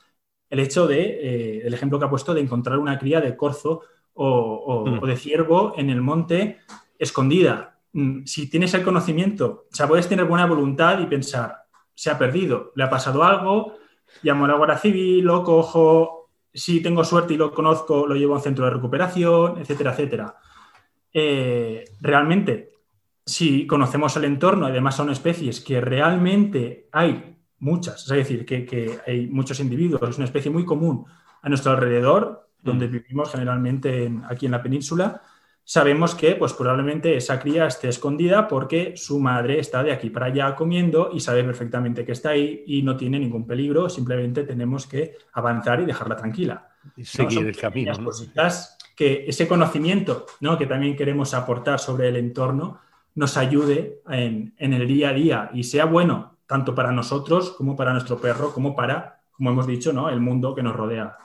S4: el hecho de, eh, el ejemplo que ha puesto de encontrar una cría de corzo o, mm. de ciervo en el monte escondida. Mm, si tienes el conocimiento, o sea, puedes tener buena voluntad y pensar, se ha perdido, le ha pasado algo, llamo a la Guardia Civil, lo cojo, si tengo suerte y lo conozco, lo llevo a un centro de recuperación, etcétera, etcétera. Eh, realmente, si conocemos el entorno, además son especies que realmente hay muchas, es decir, que, hay muchos individuos, es una especie muy común a nuestro alrededor, donde mm. vivimos generalmente aquí en la península, sabemos que pues, probablemente esa cría esté escondida porque su madre está de aquí para allá comiendo y sabe perfectamente que está ahí y no tiene ningún peligro, simplemente tenemos que avanzar y dejarla tranquila.
S2: Y seguir el camino
S4: que ese conocimiento ¿no? que también queremos aportar sobre el entorno nos ayude en, el día a día y sea bueno tanto para nosotros como para nuestro perro, como para, como hemos dicho, ¿no? el mundo que nos rodea.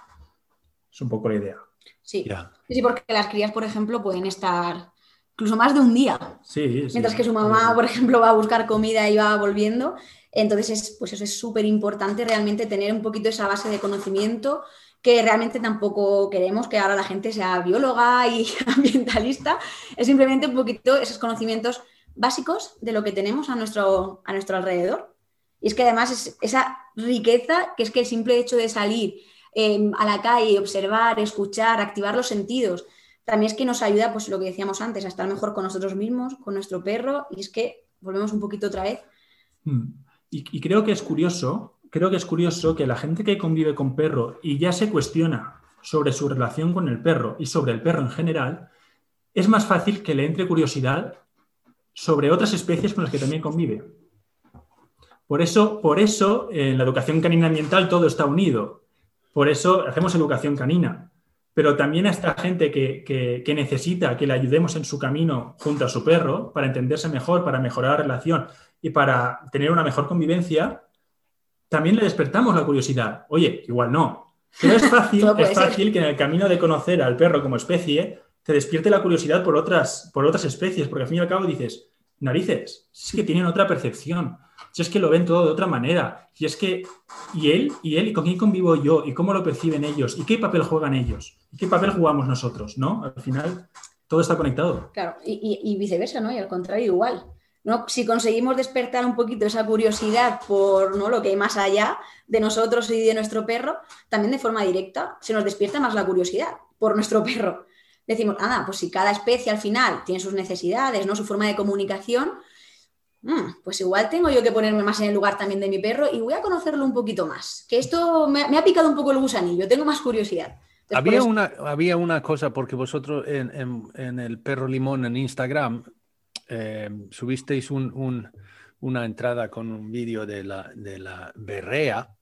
S4: Es un poco la idea.
S3: Sí, sí, porque las crías, por ejemplo, pueden estar incluso más de un día.
S4: Sí,
S3: Mientras que su mamá, por ejemplo, va a buscar comida y va volviendo. Entonces, es, pues eso es súper importante realmente tener un poquito esa base de conocimiento que realmente tampoco queremos que ahora la gente sea bióloga y [laughs] ambientalista, es simplemente un poquito esos conocimientos básicos de lo que tenemos a nuestro, a nuestro alrededor. Y es que además es esa riqueza que es que el simple hecho de salir em, a la calle, observar, escuchar, activar los sentidos, también es que nos ayuda, pues lo que decíamos antes, a estar mejor con nosotros mismos, con nuestro perro, y es que volvemos un poquito otra vez.
S4: Mm. y creo que es curioso creo que es curioso que la gente que convive con perro y ya se cuestiona sobre su relación con el perro y sobre el perro en general, es más fácil que le entre curiosidad sobre otras especies con las que también convive. Por eso, por eso en la educación canina ambiental todo está unido. Por eso hacemos educación canina. pero también a esta gente que, necesita que le ayudemos en su camino junto a su perro para entenderse mejor, para mejorar la relación y para tener una mejor convivencia, también le despertamos la curiosidad. Oye, igual no. Pero es fácil, [laughs] es fácil que en el camino de conocer al perro como especie te despierte la curiosidad por otras, por otras especies, porque al fin y al cabo dices, narices, es que tienen otra percepción, si es que lo ven todo de otra manera, si es que, y él, y él, y con quién convivo yo, y cómo lo perciben ellos, y qué papel juegan ellos, y qué papel jugamos nosotros, ¿no? Al final, todo está conectado.
S3: Claro, y, viceversa, ¿no? Y al contrario, igual. ¿No? Si conseguimos despertar un poquito esa curiosidad por ¿no? lo que hay más allá de nosotros y de nuestro perro, también de forma directa se nos despierta más la curiosidad por nuestro perro. Decimos, nada, pues si cada especie al final tiene sus necesidades, ¿no? su forma de comunicación, Mm, pues igual tengo yo que ponerme más en el lugar también de mi perro y voy a conocerlo un poquito más. Que esto me, ha picado un poco el gusanillo, tengo más curiosidad.
S2: había, una, había una cosa, porque vosotros en, el perro limón en Instagram eh, subisteis una entrada con un vídeo de la, de la berrea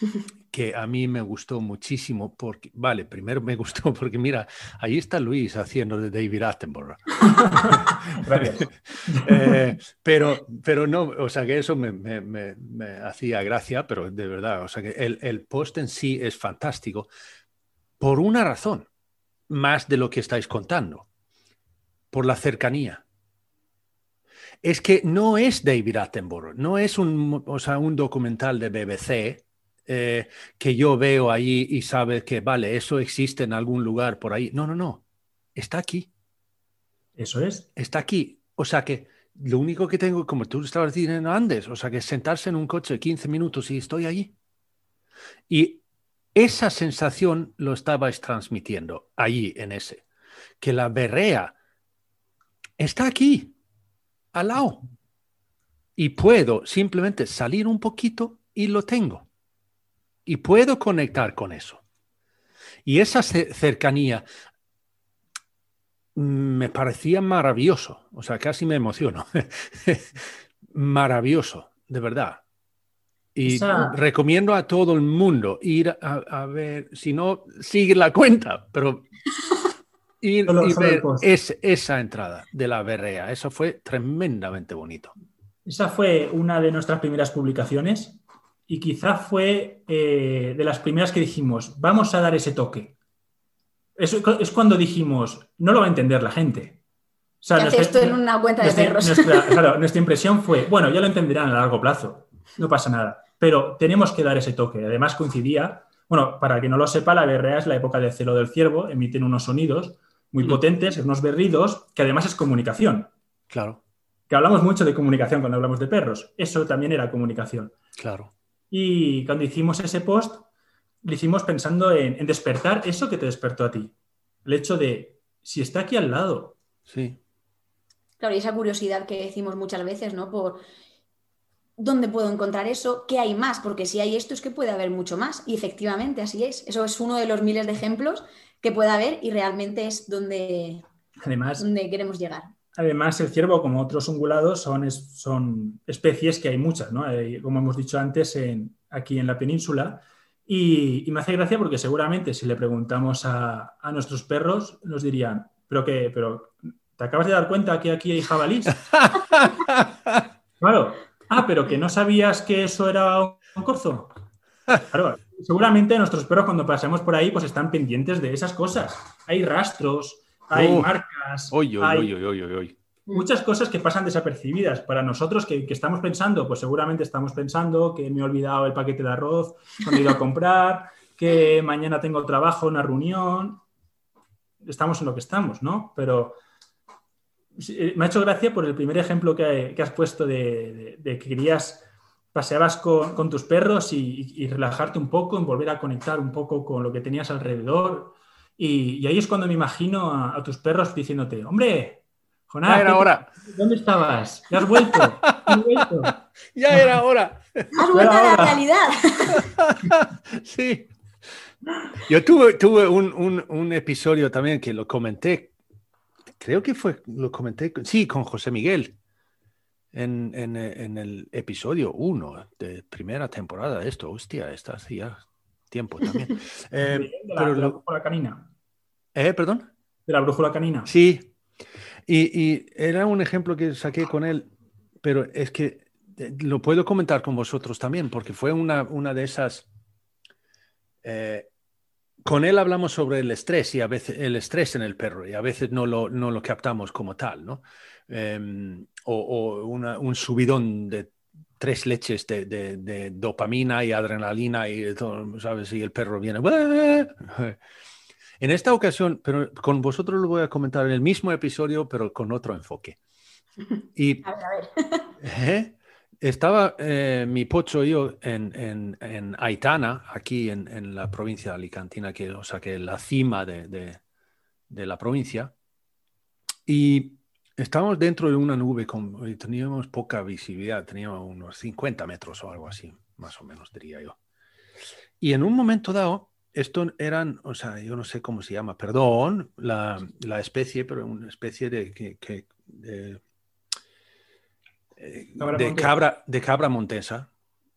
S2: [laughs] que a mí me gustó muchísimo porque, vale, primero me gustó porque mira, ahí está Luis haciendo de David Attenborough. [laughs] [laughs] Eh, pero, pero no, o sea que eso me, me, hacía gracia, pero de verdad, o sea que el, el post en sí es fantástico por una razón, más de lo que estáis contando, por la cercanía es que no es David Attenborough, no es un, o sea, un documental de BBC eh, que yo veo allí y sabes que, vale, eso existe en algún lugar por ahí. No, no, no. Está aquí.
S4: Eso es.
S2: Está aquí. O sea que lo único que tengo, como tú estabas diciendo antes, o sea que sentarse en un coche 15 minutos y estoy allí. Y esa sensación lo estabais transmitiendo allí en ese. Que la berrea está aquí, al lado. Y puedo simplemente salir un poquito y lo tengo y puedo conectar con eso. Y esa cercanía me parecía maravilloso, o sea, casi me emociono. [laughs] maravilloso, de verdad. Y recomiendo a todo el mundo ir a, ver, si no, sigue la cuenta, pero ir y ver esa entrada de la berrea. Eso fue tremendamente bonito.
S4: Esa fue una de nuestras primeras publicaciones y quizá fue eh, de las primeras que dijimos, vamos a dar ese toque. Eso es cuando dijimos, no lo va a entender la gente.
S3: O sea, esto en una cuenta de perros. [laughs]
S4: claro, nuestra impresión fue, bueno, ya lo entenderán a largo plazo, no pasa nada, pero tenemos que dar ese toque. Además coincidía, bueno, para que no lo sepa, la berrea es la época del celo del ciervo, emiten unos sonidos muy mm. potentes, unos berridos, que además es comunicación.
S2: Claro.
S4: Que hablamos mucho de comunicación cuando hablamos de perros. Eso también era comunicación.
S2: Claro.
S4: Y cuando hicimos ese post, lo hicimos pensando en, despertar eso que te despertó a ti. El hecho de, si está aquí al lado.
S2: Sí.
S3: Claro, y esa curiosidad que decimos muchas veces, ¿no? Por dónde puedo encontrar eso, qué hay más, porque si hay esto es que puede haber mucho más. Y efectivamente, así es. Eso es uno de los miles de ejemplos que puede haber y realmente es donde,
S4: Además,
S3: donde queremos llegar.
S4: Además, el ciervo, como otros ungulados, son, son especies que hay muchas, ¿no? como hemos dicho antes, en, aquí en la península. Y, me hace gracia porque seguramente si le preguntamos a, nuestros perros, nos dirían, pero que, pero ¿te acabas de dar cuenta que aquí hay jabalís? [laughs] claro. Ah, pero que no sabías que eso era un corzo. Claro, seguramente nuestros perros cuando pasemos por ahí pues están pendientes de esas cosas. Hay rastros, hay marcas, hay muchas cosas que pasan desapercibidas. Para nosotros que, estamos pensando, pues seguramente estamos pensando que me he olvidado el paquete de arroz cuando he ido a comprar, [laughs] que mañana tengo trabajo, una reunión. Estamos en lo que estamos, ¿no? Pero eh, me ha hecho gracia por el primer ejemplo que, has puesto de, que querías paseabas con, tus perros y, relajarte un poco, en volver a conectar un poco con lo que tenías alrededor. Y, ahí es cuando me imagino a, tus perros diciéndote, hombre,
S2: Jonás, ya era hora.
S4: ¿dónde estabas? ¿Ya has vuelto?
S2: ya [laughs] era hora. [laughs]
S3: Has vuelto a la realidad. [laughs]
S2: sí. Yo tuve, tuve un, episodio también que lo comenté, creo que fue, lo comenté, sí, con José Miguel, en, el episodio 1 de primera temporada de esto. Hostia, está hacía tiempo también. [laughs]
S4: Eh, pero la, canina.
S2: ¿Eh? ¿Perdón?
S4: De la brújula canina.
S2: Sí. Y, era un ejemplo que saqué con él, pero es que eh, lo puedo comentar con vosotros también, porque fue una, una de esas... Eh, con él hablamos sobre el estrés y a veces el estrés en el perro y a veces no lo, no lo captamos como tal, ¿no? Em, o, un subidón de tres leches de, dopamina y adrenalina y todo, ¿sabes? Y el perro viene. En esta ocasión, pero con vosotros lo voy a comentar en el mismo episodio, pero con otro enfoque. Y [laughs] [laughs] ¿eh? estaba eh, mi pocho y yo en, en, Aitana, aquí en, la provincia de Alicantina, que, o sea, que la cima de, de la provincia. Y Estábamos dentro de una nube con, y teníamos poca visibilidad, teníamos unos 50 metros o algo así, más o menos diría yo. Y en un momento dado, esto eran, o sea, yo no sé cómo se llama, perdón, la, la especie, pero una especie de, que, de, eh, de, cabra, de cabra montesa,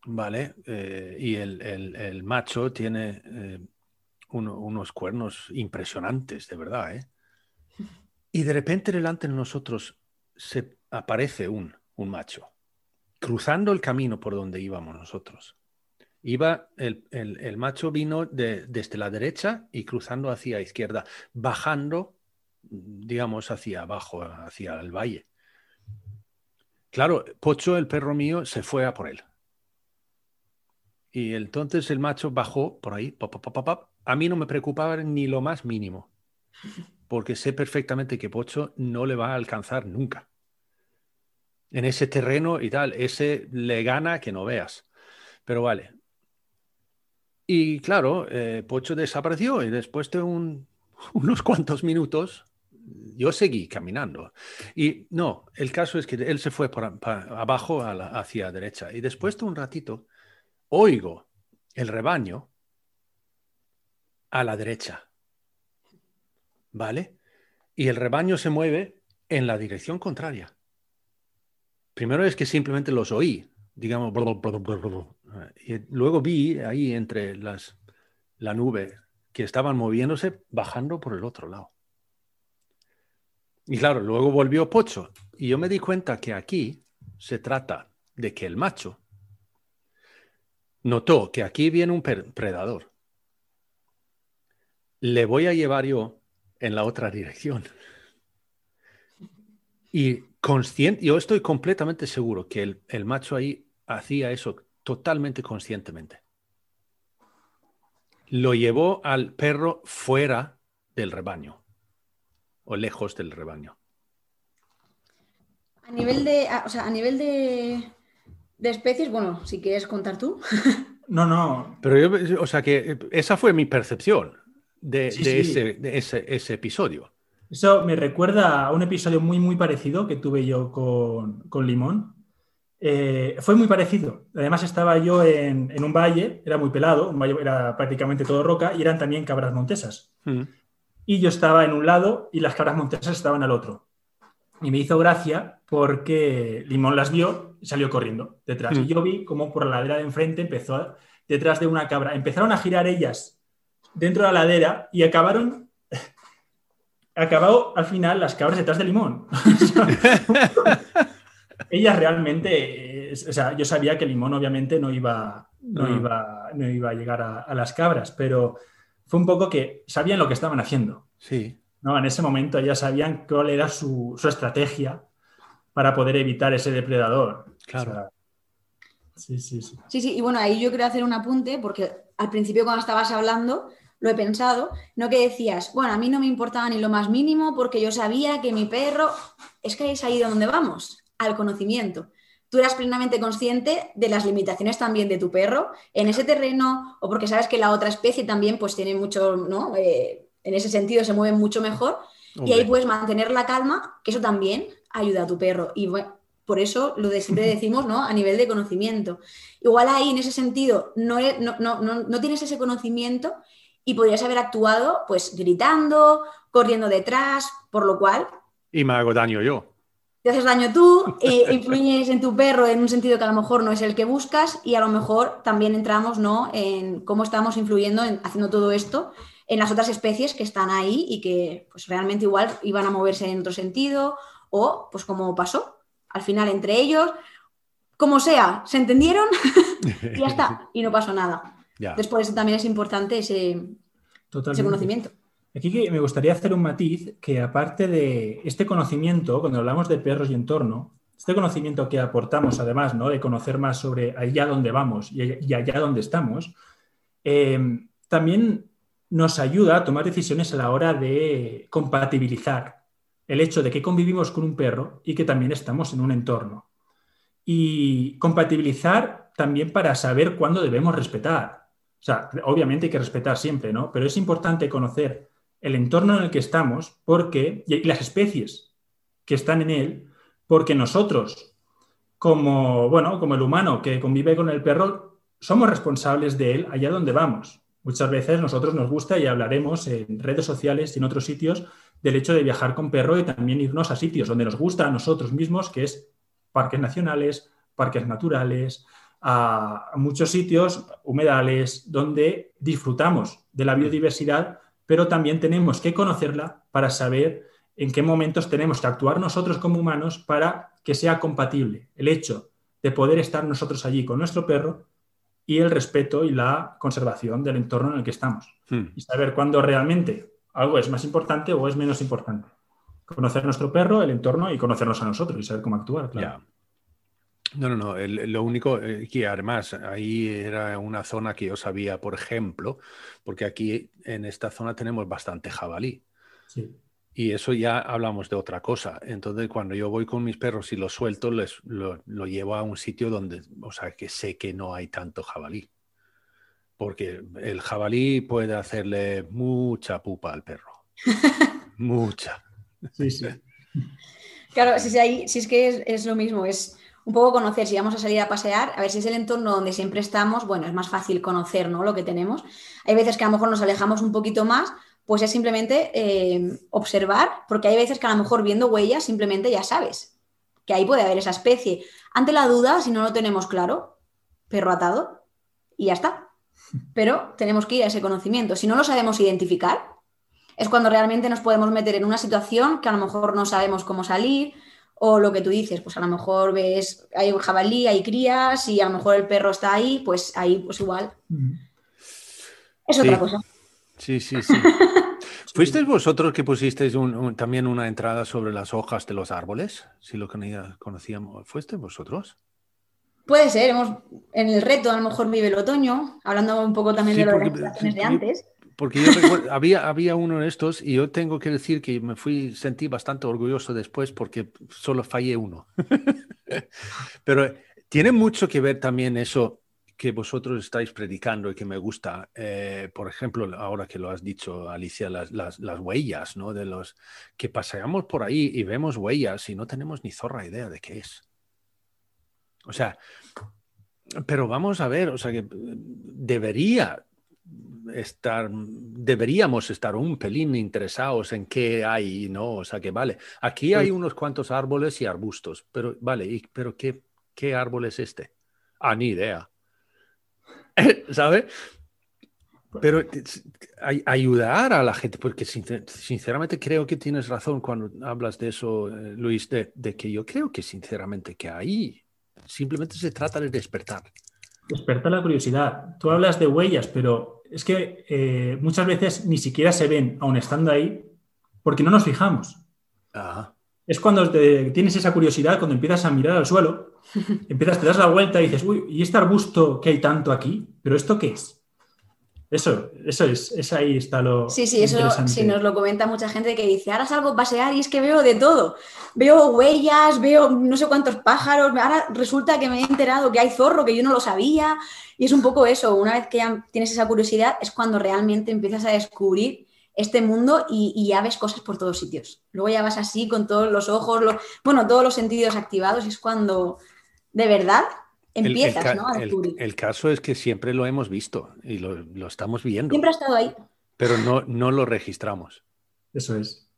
S2: ¿vale? Eh, y el, el, el, macho tiene eh, unos cuernos impresionantes, de verdad, ¿eh? Y de repente delante de nosotros se aparece un, un macho, cruzando el camino por donde íbamos nosotros. Iba, el, el, macho vino de, desde la derecha y cruzando hacia izquierda, bajando, digamos, hacia abajo, hacia el valle. Claro, Pocho, el perro mío, se fue a por él. Y entonces el macho bajó por ahí, a mí no me preocupaba ni lo más mínimo porque sé perfectamente que Pocho no le va a alcanzar nunca. En ese terreno y tal, ese le gana que no veas. Pero vale. Y claro, eh, Pocho desapareció y después de [laughs] unos cuantos minutos yo seguí caminando. Y no, el caso es que él se fue por, abajo hacia la derecha. Y después de un ratito, oigo el rebaño a la derecha. ¿Vale? Y el rebaño se mueve en la dirección contraria. Primero es que simplemente los oí, digamos, y luego vi ahí entre las, la nube que estaban moviéndose bajando por el otro lado. Y claro, luego volvió Pocho. Y yo me di cuenta que aquí se trata de que el macho notó que aquí viene un predador. Le voy a llevar yo en la otra dirección. Y consciente, yo estoy completamente seguro que el, el macho ahí hacía eso totalmente conscientemente. Lo llevó al perro fuera del rebaño o lejos del rebaño.
S3: A nivel de, o sea, a nivel de, de especies, bueno, si quieres contar tú. [laughs]
S4: No, no.
S2: Pero yo, o sea, que esa fue mi percepción de, Ese, ese, episodio.
S4: Eso me recuerda a un episodio muy, muy parecido que tuve yo con, Limón. Eh, fue muy parecido. Además, estaba yo en, un valle, era muy pelado, un valle era prácticamente todo roca y eran también cabras montesas. Mm. Y yo estaba en un lado y las cabras montesas estaban al otro. Y me hizo gracia porque Limón las vio y salió corriendo detrás. Y mm. yo vi como por la ladera de enfrente empezó detrás de una cabra. Empezaron a girar ellas dentro de la ladera y acabaron. [laughs] Acabó al final las cabras detrás de limón. [laughs] Ella realmente, o sea, yo sabía que Limón obviamente no iba, no mm. iba, no iba a llegar a, las cabras, pero fue un poco que sabían lo que estaban haciendo.
S2: Sí.
S4: ¿no? En ese momento ya sabían cuál era su, estrategia para poder evitar ese depredador.
S2: Claro.
S4: sí, sí, sí.
S3: Sí, sí, y bueno, ahí yo quiero hacer un apunte porque al principio cuando estabas hablando lo he pensado, no que decías, bueno, a mí no me importaba ni lo más mínimo porque yo sabía que mi perro, es que es ahí donde vamos, al conocimiento. Tú eras plenamente consciente de las limitaciones también de tu perro en ese terreno o porque sabes que la otra especie también pues tiene mucho, ¿no? Eh, en ese sentido se mueve mucho mejor y ahí puedes mantener la calma, que eso también ayuda a tu perro. Y bueno, por eso lo de siempre [laughs] decimos, ¿no? A nivel de conocimiento. Igual ahí en ese sentido no, no, no, no tienes ese conocimiento y podrías haber actuado pues gritando, corriendo detrás, por lo cual...
S2: Y me hago daño yo.
S3: Te haces daño tú, e [laughs] influyes en tu perro en un sentido que a lo mejor no es el que buscas y a lo mejor también entramos ¿no? en cómo estamos influyendo en haciendo todo esto en las otras especies que están ahí y que pues realmente igual iban a moverse en otro sentido o pues como pasó al final entre ellos, como sea, se entendieron [laughs] y ya está, y no pasó nada. Después también es importante ese, ese conocimiento.
S4: Aquí me gustaría hacer un matiz que aparte de este conocimiento, cuando hablamos de perros y entorno, este conocimiento que aportamos además, ¿no? De conocer más sobre allá donde vamos y allá donde estamos, eh, también nos ayuda a tomar decisiones a la hora de compatibilizar el hecho de que convivimos con un perro y que también estamos en un entorno. Y compatibilizar también para saber cuándo debemos respetar. O sea, obviamente hay que respetar siempre, ¿no? Pero es importante conocer el entorno en el que estamos porque, y las especies que están en él, porque nosotros, como, bueno, como el humano que convive con el perro, somos responsables de él allá donde vamos. Muchas veces nosotros nos gusta y hablaremos en redes sociales y en otros sitios del hecho de viajar con perro y también irnos a sitios donde nos gusta a nosotros mismos, que es parques nacionales, parques naturales, a muchos sitios, humedales, donde disfrutamos de la biodiversidad, pero también tenemos que conocerla para saber en qué momentos tenemos que actuar nosotros como humanos para que sea compatible el hecho de poder estar nosotros allí con nuestro perro y el respeto y la conservación del entorno en el que estamos. Hmm. Y saber cuándo realmente algo es más importante o es menos importante. Conocer nuestro perro, el entorno y conocernos a nosotros y saber cómo actuar, claro.
S2: No, no, no. lo único eh, que además ahí era una zona que yo sabía, por ejemplo, porque aquí en esta zona tenemos bastante jabalí. Sí. Y eso ya hablamos de otra cosa. Entonces, cuando yo voy con mis perros y los suelto, les, lo, lo, llevo a un sitio donde, o sea, que sé que no hay tanto jabalí porque el jabalí puede hacerle mucha pupa al perro. [laughs] mucha.
S3: Sí, sí. [laughs] Claro, si, si es que es, lo mismo, es un poco conocer, si vamos a salir a pasear, a ver si es el entorno donde siempre estamos, bueno, es más fácil conocer ¿no? lo que tenemos. Hay veces que a lo mejor nos alejamos un poquito más, pues es simplemente eh, observar, porque hay veces que a lo mejor viendo huellas simplemente ya sabes que ahí puede haber esa especie. Ante la duda, si no lo tenemos claro, perro atado y ya está pero tenemos que ir a ese conocimiento. Si no lo sabemos identificar, es cuando realmente nos podemos meter en una situación que a lo mejor no sabemos cómo salir o lo que tú dices, pues a lo mejor ves, hay un jabalí, hay crías y a lo mejor el perro está ahí, pues ahí pues igual. Es otra cosa.
S2: Sí, sí, sí. [laughs] ¿Fuisteis vosotros que pusisteis también una entrada sobre las hojas de los árboles? Si lo conocíamos, ¿fuisteis vosotros?
S3: Puede ser, hemos, en el reto a lo mejor vive el otoño, hablando un poco también de las de antes.
S2: Porque yo recuerdo, [laughs] había, había uno de estos y yo tengo que decir que me fui, sentí bastante orgulloso después porque solo fallé uno. [laughs] Pero tiene mucho que ver también eso que vosotros estáis predicando y que me gusta. Eh, por ejemplo, ahora que lo has dicho, Alicia, las, las, las, huellas, ¿no? De los que paseamos por ahí y vemos huellas y no tenemos ni zorra idea de qué es. O sea, pero vamos a ver, o sea que debería estar, deberíamos estar un pelín interesados en qué hay, ¿no? O sea que vale, aquí hay unos cuantos árboles y arbustos, pero vale, pero qué, qué árbol es este? Ah, ni idea. [laughs] ¿Sabes? Pero ayudar a la gente, porque sinceramente creo que tienes razón cuando hablas de eso, eh, Luis, de, de que yo creo que sinceramente que hay Simplemente se trata de despertar.
S4: Despertar la curiosidad. Tú hablas de huellas, pero es que eh, muchas veces ni siquiera se ven, aun estando ahí, porque no nos fijamos. Es cuando tienes esa curiosidad, cuando empiezas a mirar al suelo, [laughs] empiezas, te das la vuelta y dices, uy, ¿y este arbusto que hay tanto aquí? ¿Pero esto qué es? Eso, eso es, ahí está lo.
S3: Sí, sí, eso sí nos lo comenta mucha gente que dice, ahora salgo a pasear y es que veo de todo. Veo huellas, veo no sé cuántos pájaros, ahora resulta que me he enterado que hay zorro, que yo no lo sabía. Y es un poco eso, una vez que ya tienes esa curiosidad, es cuando realmente empiezas a descubrir este mundo y, ya ves cosas por todos sitios. Luego ya vas así con todos los ojos, bueno, todos los sentidos activados, y es cuando de verdad empiezas
S2: el,
S3: ¿no? a
S2: descubrir. El, caso es que siempre lo hemos visto y lo, estamos viendo.
S3: Siempre ha estado ahí.
S2: Pero no, no lo registramos.
S4: Eso es.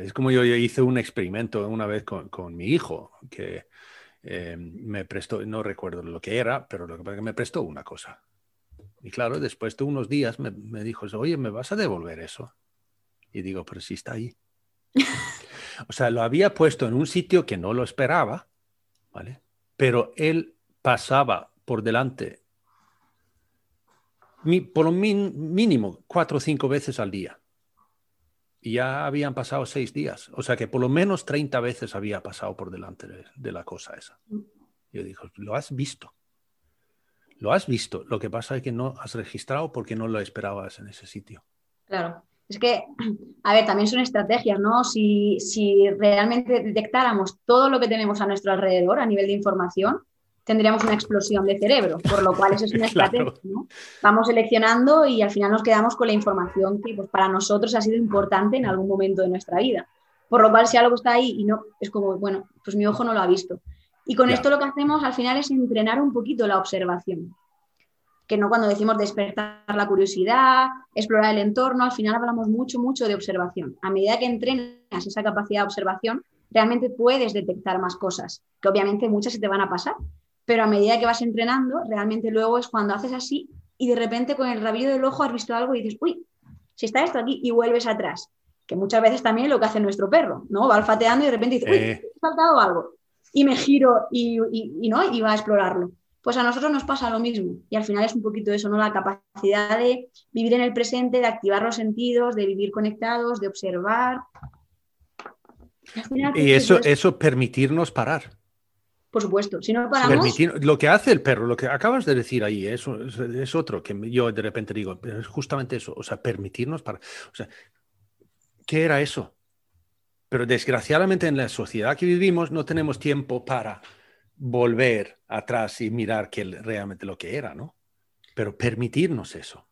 S2: Es como yo, hice un experimento una vez con, con mi hijo, que eh, me prestó, no recuerdo lo que era, pero lo que me prestó una cosa. Y claro, después de unos días me, me dijo, oye, ¿me vas a devolver eso? Y digo, pero si está ahí. [laughs] o sea, lo había puesto en un sitio que no lo esperaba, ¿vale? Pero él pasaba por delante por lo mínimo cuatro o cinco veces al día. Y ya habían pasado seis días. O sea que por lo menos 30 veces había pasado por delante de, la cosa esa. Yo digo, lo has visto. Lo has visto. Lo que pasa es que no has registrado porque no lo esperabas en ese sitio.
S3: Claro. Es que, a ver, también son estrategias, ¿no? Si, si realmente detectáramos todo lo que tenemos a nuestro alrededor a nivel de información, tendríamos una explosión de cerebro, por lo cual eso es [laughs] una estrategia. ¿no? Vamos seleccionando y al final nos quedamos con la información que pues, para nosotros ha sido importante en algún momento de nuestra vida. Por lo cual, si algo está ahí y no, es como, bueno, pues mi ojo no lo ha visto. Y con esto lo que hacemos al final es entrenar un poquito la observación. Que no cuando decimos despertar la curiosidad, explorar el entorno, al final hablamos mucho, mucho de observación. A medida que entrenas esa capacidad de observación, realmente puedes detectar más cosas, que obviamente muchas se te van a pasar, pero a medida que vas entrenando, realmente luego es cuando haces así y de repente con el rabillo del ojo has visto algo y dices, uy, si está esto aquí y vuelves atrás. Que muchas veces también lo que hace nuestro perro, ¿no? Va olfateando y de repente dice, uy, eh. he faltado algo. Y me giro y, y, ¿no? y va a explorarlo. Pues a nosotros nos pasa lo mismo. Y al final es un poquito eso, ¿no? La capacidad de vivir en el presente, de activar los sentidos, de vivir conectados, de observar.
S2: Y, eso, eso permitirnos parar
S3: por supuesto. Si no paramos...
S2: lo que hace el perro, lo que acabas de decir ahí, es, es, otro que yo de repente digo, es justamente eso, o sea, permitirnos para... O sea, ¿qué era eso? Pero desgraciadamente en la sociedad que vivimos no tenemos tiempo para volver atrás y mirar qué realmente lo que era, ¿no? Pero permitirnos eso.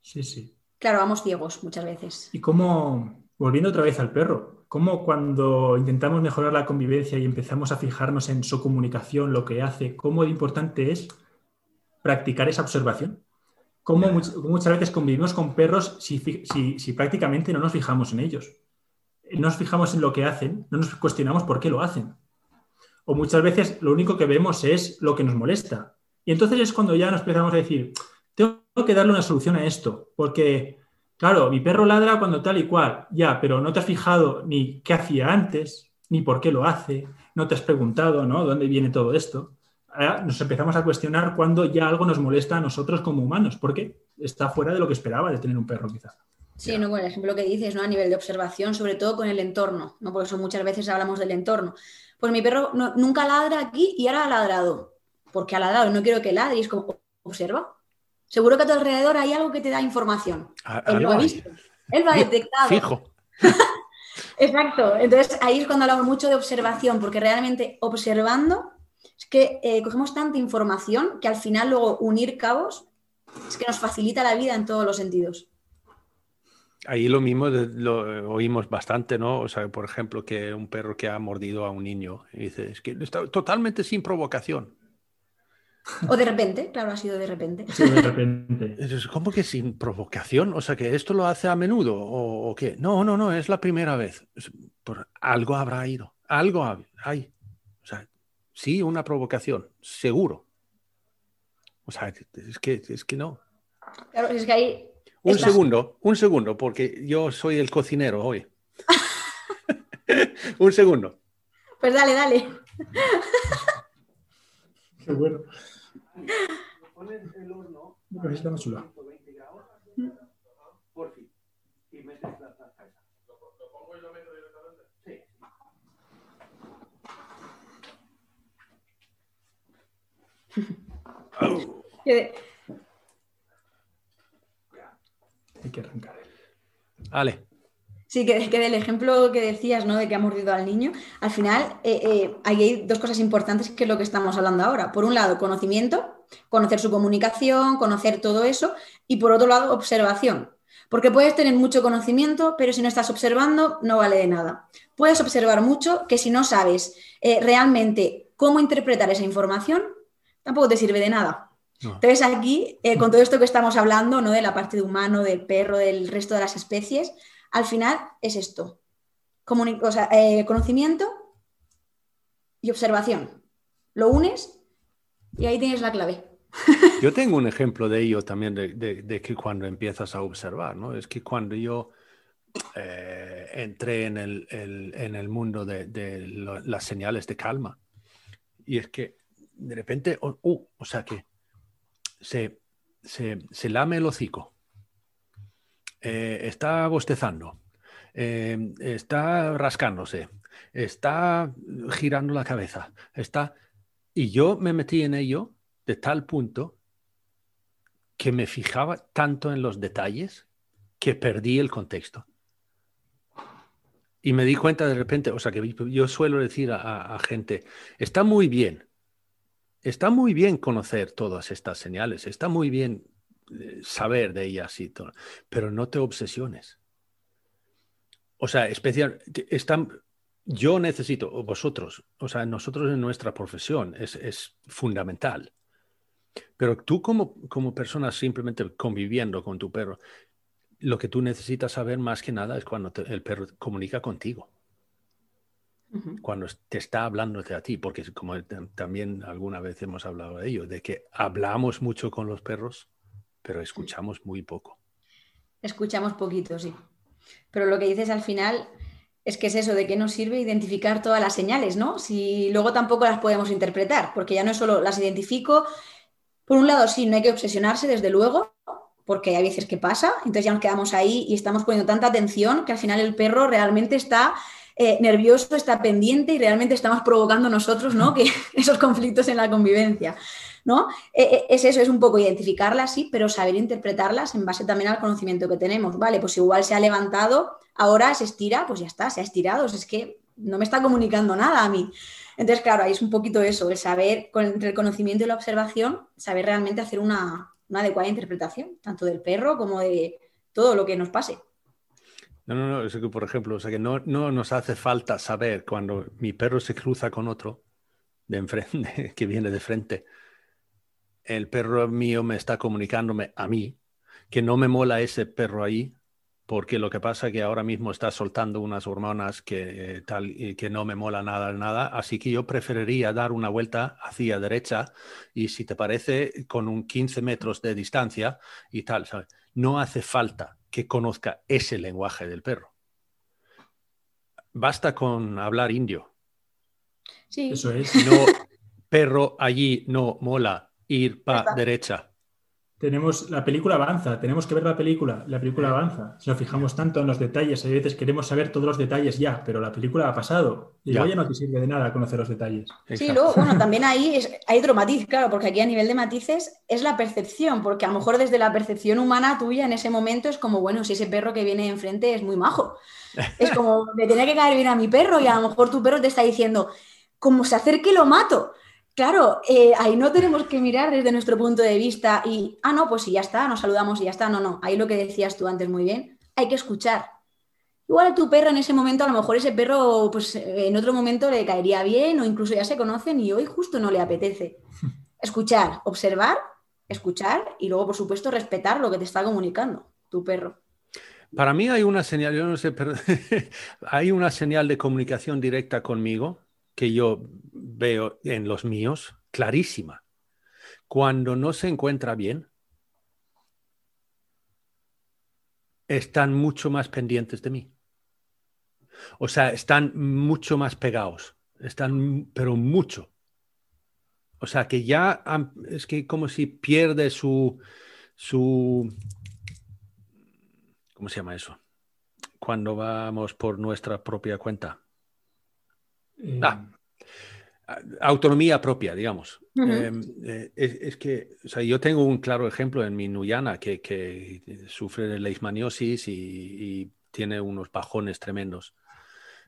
S4: Sí, sí.
S3: Claro, vamos ciegos muchas veces.
S4: Y cómo, volviendo otra vez al perro, cómo cuando intentamos mejorar la convivencia y empezamos a fijarnos en su comunicación, lo que hace, cómo importante es practicar esa observación. Cómo muchas veces convivimos con perros si, si, prácticamente no nos fijamos en ellos. No nos fijamos en lo que hacen, no nos cuestionamos por qué lo hacen. O muchas veces lo único que vemos es lo que nos molesta. Y entonces es cuando ya nos empezamos a decir, tengo que darle una solución a esto, porque Claro, mi perro ladra cuando tal y cual, ya, pero no te has fijado ni qué hacía antes, ni por qué lo hace, no te has preguntado, ¿no? ¿Dónde viene todo esto? Ahora nos empezamos a cuestionar cuando ya algo nos molesta a nosotros como humanos, porque está fuera de lo que esperaba de tener un perro, quizá.
S3: Sí, no, por ejemplo que dices, ¿no? A nivel de observación, sobre todo con el entorno, ¿no? Por eso muchas veces hablamos del entorno. Pues mi perro nunca ladra aquí y ahora ha ladrado. porque ha ladrado? No quiero que ladre, y es como, observa, Seguro que a tu alrededor hay algo que te da información. Él lo ha visto. Él lo ha detectado.
S2: Fijo. [laughs]
S3: Exacto. Entonces ahí es cuando hablamos mucho de observación, porque realmente observando es que eh, cogemos tanta información que al final luego unir cabos es que nos facilita la vida en todos los sentidos.
S2: Ahí lo mismo lo oímos bastante, ¿no? O sea, por ejemplo, que un perro que ha mordido a un niño y dice, es que está totalmente sin provocación.
S3: O de repente, claro, ha sido de repente.
S4: de repente. [laughs]
S2: ¿Cómo que sin provocación? O sea, que esto lo hace a menudo o, qué? No, no, no, es la primera vez. Por algo habrá ido, algo hay. O sea, sí, una provocación, seguro. O sea, es que, es que no.
S3: Claro, es que ahí.
S2: Un segundo, un segundo, porque yo soy el cocinero hoy. [laughs] [laughs] un segundo.
S3: Pues dale, dale.
S4: Qué bueno. Pones el horno a 120 grados, por fin, y metes la esa. ¿Lo, pongo y lo meto directamente? Sí. Hay que arrancar.
S2: Vale.
S3: Sí, que, del ejemplo que decías, ¿no? De que ha mordido al niño, al final eh, eh, hay dos cosas importantes que es lo que estamos hablando ahora. Por un lado, conocimiento, conocer su comunicación, conocer todo eso, y por otro lado, observación. Porque puedes tener mucho conocimiento, pero si no estás observando, no vale de nada. Puedes observar mucho, que si no sabes eh, realmente cómo interpretar esa información, tampoco te sirve de nada. Entonces aquí, con todo esto que estamos hablando, ¿no? de la parte de humano, del perro, del resto de las especies, al final es esto. Eh, conocimiento y observación. Lo unes y ahí tienes la clave. [laughs]
S2: Yo tengo un ejemplo de ello también, de, que cuando empiezas a observar, ¿no? Es que cuando yo eh, entré en el, mundo de, las señales de calma, y es que de repente, oh, uh, o sea que se, lame el hocico, eh, está bostezando, eh, está rascándose, está girando la cabeza, está... Y yo me metí en ello de tal punto que me fijaba tanto en los detalles que perdí el contexto. Y me di cuenta de repente, o sea, que yo suelo decir a, gente, está muy bien, está muy bien conocer todas estas señales, está muy bien saber de ellas y todo, pero no te obsesiones. O sea, especial, están, yo necesito, o vosotros, o sea, nosotros en nuestra profesión es, fundamental. Pero tú como, como persona simplemente conviviendo con tu perro, lo que tú necesitas saber más que nada es cuando el perro comunica contigo. Cuando te está hablando a ti, porque como también alguna vez hemos hablado de ello, de que hablamos mucho con los perros, pero escuchamos muy poco.
S3: Escuchamos poquito, sí. Pero lo que dices al final, es que es eso, de qué nos sirve identificar todas las señales, ¿no? Si luego tampoco las podemos interpretar, porque ya no es solo las identifico. Por un lado, sí, no hay que obsesionarse, desde luego, porque hay veces que pasa, entonces ya nos quedamos ahí y estamos poniendo tanta atención que al final el perro realmente está eh, nervioso, está pendiente y realmente estamos provocando nosotros, ¿no? [laughs] Que esos conflictos en la convivencia. ¿No? E, e, es eso, es un poco identificarlas, sí, pero saber interpretarlas en base también al conocimiento que tenemos. Vale, pues igual se ha levantado, ahora se estira, pues ya está, se ha estirado, es que no me está comunicando nada a mí. Entonces, claro, ahí es un poquito eso, el saber, entre el conocimiento y la observación, saber realmente hacer una, adecuada interpretación, tanto del perro como de todo lo que nos pase.
S2: No, no, no, es que, por ejemplo, o sea, que no, no nos hace falta saber cuando mi perro se cruza con otro de enfrente, [laughs] que viene de frente, el perro mío me está comunicándome a mí que no me mola ese perro ahí, porque lo que pasa es que ahora mismo está soltando unas hormonas que, eh, tal, y que no me mola nada, nada, así que yo preferiría dar una vuelta hacia derecha y si te parece con un 15 metros de distancia y tal, no hace falta que conozca ese lenguaje del perro. Basta con hablar indio.
S3: Sí.
S4: Eso es.
S2: No, perro allí no mola ir para derecha.
S4: Tenemos, la película avanza, tenemos que ver la película, la película avanza. Si nos fijamos tanto en los detalles, a veces queremos saber todos los detalles ya, pero la película ha pasado y ya, ya no te sirve de nada conocer los detalles.
S3: Sí, luego, bueno, también ahí hay otro matiz, claro, porque aquí a nivel de matices es la percepción, porque a lo mejor desde la percepción humana tuya en ese momento es como, bueno, si ese perro que viene enfrente es muy majo, [laughs] es como, me tiene que caer bien a mi perro y a lo mejor tu perro te está diciendo, como se acerque lo mato. Claro, eh, ahí no tenemos que mirar desde nuestro punto de vista y, ah, no, pues si ya está, nos saludamos y ya está. No, no, ahí lo que decías tú antes muy bien, hay que escuchar. Igual a tu perro en ese momento, a lo mejor ese perro, pues en otro momento le caería bien o incluso ya se conocen y hoy justo no le apetece. [laughs] Escuchar, observar, escuchar y luego, por supuesto, respetar lo que te está comunicando tu perro.
S2: Para mí hay una señal, yo no sé, pero [laughs] hay una señal de comunicación directa conmigo que yo veo en los míos clarísima. Cuando no se encuentra bien, están mucho más pendientes de mí. O sea, están mucho más pegados. Están, pero mucho. O sea, que ya es que como si pierde su, su, ¿cómo se llama eso? Cuando vamos por nuestra propia cuenta. Eh, ah, autonomía propia, digamos. Em, eh, es, que yo tengo un claro ejemplo en mi Nuyana que, sufre de leishmaniosis y, tiene unos bajones tremendos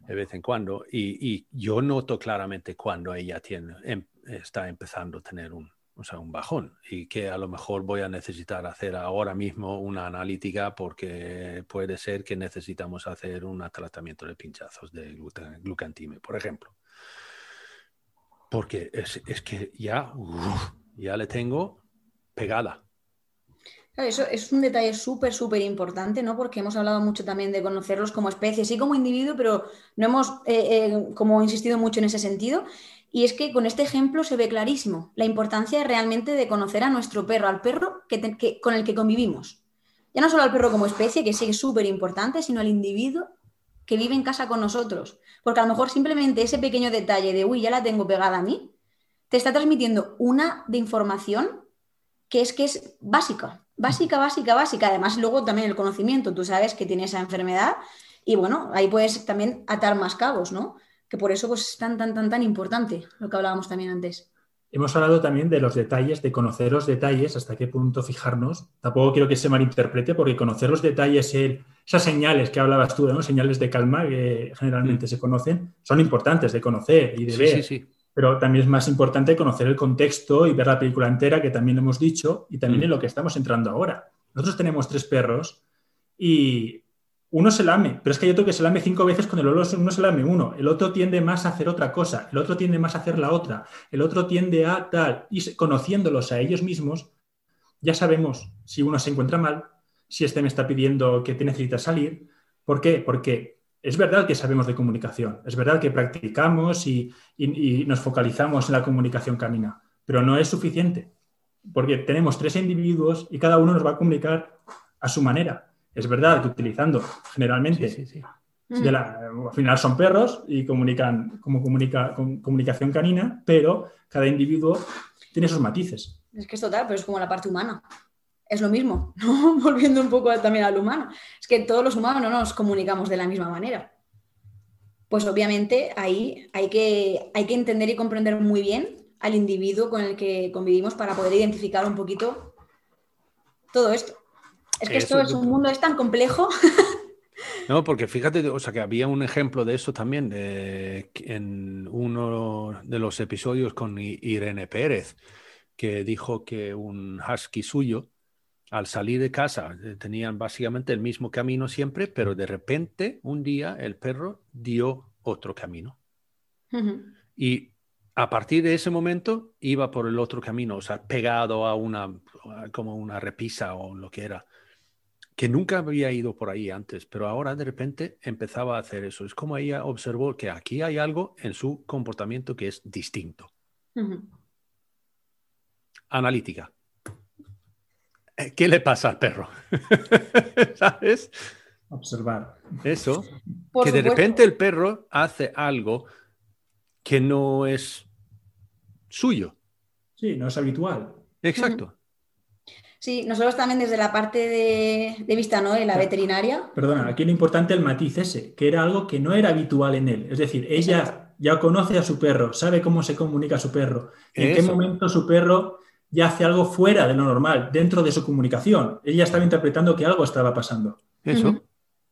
S2: de vez en cuando. Y, yo noto claramente cuando ella tiene, em, está empezando a tener un, un bajón y que a lo mejor voy a necesitar hacer ahora mismo una analítica porque puede ser que necesitamos hacer un tratamiento de pinchazos de glucantime, por ejemplo porque es, que ya, ya le tengo pegada.
S3: eso es un detalle súper, súper importante, ¿no? Porque hemos hablado mucho también de conocerlos como especie, sí como individuo, pero no hemos eh, eh, como insistido mucho en ese sentido. Y es que con este ejemplo se ve clarísimo la importancia realmente de conocer a nuestro perro, al perro que, con el que convivimos. Ya no solo al perro como especie, que sí es súper importante, sino al individuo que vive en casa con nosotros. Porque a lo mejor simplemente ese pequeño detalle de, uy, ya la tengo pegada a mí, te está transmitiendo una de información que es que es básica, básica, básica, básica. Además, luego también el conocimiento, tú sabes que tiene esa enfermedad y bueno, ahí puedes también atar más cabos, ¿no? Que por eso pues, es tan, tan, tan, tan importante lo que hablábamos también antes.
S4: Hemos hablado también de los detalles, de conocer los detalles, hasta qué punto fijarnos. Tampoco quiero que se malinterprete, porque conocer los detalles, esas señales que hablabas tú, ¿no? señales de calma que generalmente mm. se conocen, son importantes de conocer y de ver. Sí, sí. Pero también es más importante conocer el contexto y ver la película entera, que también hemos dicho, y también mm. en lo que estamos entrando ahora. Nosotros tenemos tres perros y uno se lame, pero es que hay otro que se lame cinco veces con el olor, uno se lame uno, el otro tiende más a hacer otra cosa, el otro tiende más a hacer la otra, el otro tiende a tal, y conociéndolos a ellos mismos, ya sabemos si uno se encuentra mal, si este me está pidiendo que te necesita salir. ¿Por qué? Porque es verdad que sabemos de comunicación, es verdad que practicamos y, y nos focalizamos en la comunicación canina, pero no es suficiente, porque tenemos tres individuos y cada uno nos va a comunicar a su manera. Es verdad que utilizando generalmente, al final son perros y comunican como comunica, con comunicación canina, pero cada individuo tiene sus matices.
S3: Es que es total, pero es como la parte humana. Es lo mismo, [laughs] volviendo un poco también al humano. Es que todos los humanos no nos comunicamos de la misma manera. Pues obviamente ahí hay que, hay que entender y comprender muy bien al individuo con el que convivimos para poder identificar un poquito todo esto. Es que esto es un mundo es tan complejo. [laughs]
S2: No, porque fíjate, o sea, que había un ejemplo de eso también en uno de los episodios con Irene Pérez, que dijo que un husky suyo, al salir de casa, eh, tenían básicamente el mismo camino siempre, pero de repente un día el perro dio otro camino. Y a partir de ese momento iba por el otro camino, o sea, pegado a una, como una repisa o lo que era que nunca había ido por ahí antes, pero ahora de repente empezaba a hacer eso. Es como ella observó que aquí hay algo en su comportamiento que es distinto. Analítica. Eh, ¿Qué le pasa al perro? [laughs] ¿Sabes?
S4: Observar.
S2: Eso. que de repente el perro hace algo que no es suyo.
S4: Sí, no es habitual.
S2: Exacto.
S3: Sí, nosotros también desde la parte de, vista ¿no? de la veterinaria.
S4: Perdona, aquí lo importante es el matiz ese, que era algo que no era habitual en él. Es decir, ella ya conoce a su perro, sabe cómo se comunica a su perro, en qué momento su perro ya hace algo fuera de lo normal, dentro de su comunicación. Ella estaba interpretando que algo estaba pasando.
S2: Eso.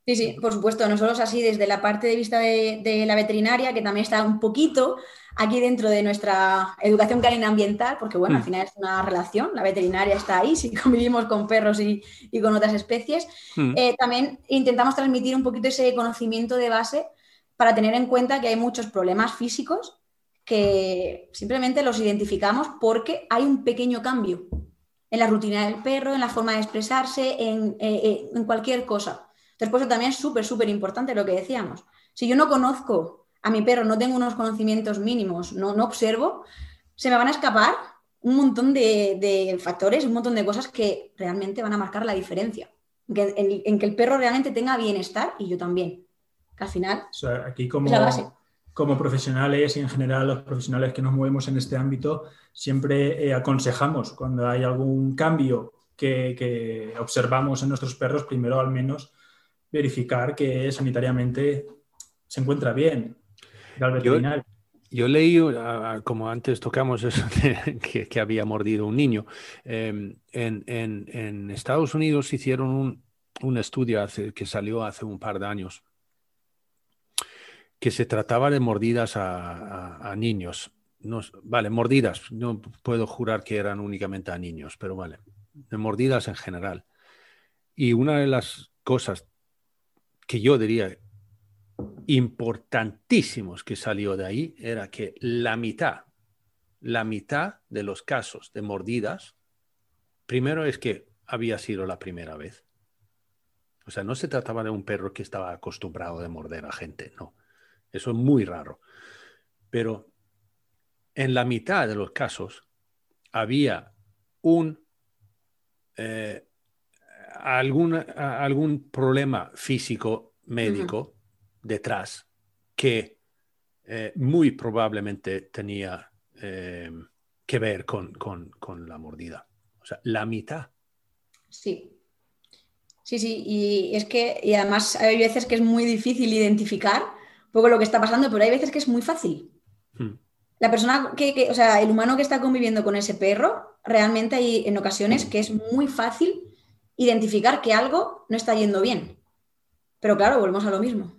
S3: Sí, sí, por supuesto. Nosotros así desde la parte de vista de, la veterinaria, que también está un poquito aquí dentro de nuestra educación canina ambiental, porque bueno, al mm. final es una relación, la veterinaria está ahí, si [laughs] convivimos con perros y, con otras especies, mm. eh, también intentamos transmitir un poquito ese conocimiento de base para tener en cuenta que hay muchos problemas físicos que simplemente los identificamos porque hay un pequeño cambio en la rutina del perro, en la forma de expresarse, en, eh, eh, en cualquier cosa. Entonces, por eso también es súper, súper importante lo que decíamos. Si yo no conozco a mi perro, no tengo unos conocimientos mínimos, no, no observo, se me van a escapar un montón de, factores, un montón de cosas que realmente van a marcar la diferencia. En que, el perro realmente tenga bienestar y yo también. Que al final.
S4: aquí como, como profesionales y en general los profesionales que nos movemos en este ámbito, siempre eh, aconsejamos cuando hay algún cambio que, que, observamos en nuestros perros, primero al menos verificar que sanitariamente se encuentra bien.
S2: Yo, leí, como antes tocamos eso, [laughs] que, había mordido un niño. Em, en, Estados Unidos hicieron un, estudio que salió hace un par de años que se trataba de mordidas a, niños. No, vale, mordidas. No puedo jurar que eran únicamente a niños, pero vale, de mordidas en general. Y una de las cosas que yo diría importantísimos que salió de ahí era que la mitad, la mitad de los casos de mordidas, primero es que había sido la primera vez. O sea, no se trataba de un perro que estaba acostumbrado a morder a gente, no. Eso es muy raro. Pero en la mitad de los casos había un eh, algún, algún problema físico médico detrás que eh, muy probablemente tenía eh, que ver con, la mordida. O sea, la mitad.
S3: Sí. Sí, sí, y es que, y además hay veces que es muy difícil identificar un poco lo que está pasando, pero hay veces que es muy fácil. Hmm. La persona que, o sea, el humano que está conviviendo con ese perro, realmente hay en ocasiones que es muy fácil identificar que algo no está yendo bien. Pero claro, volvemos a lo mismo.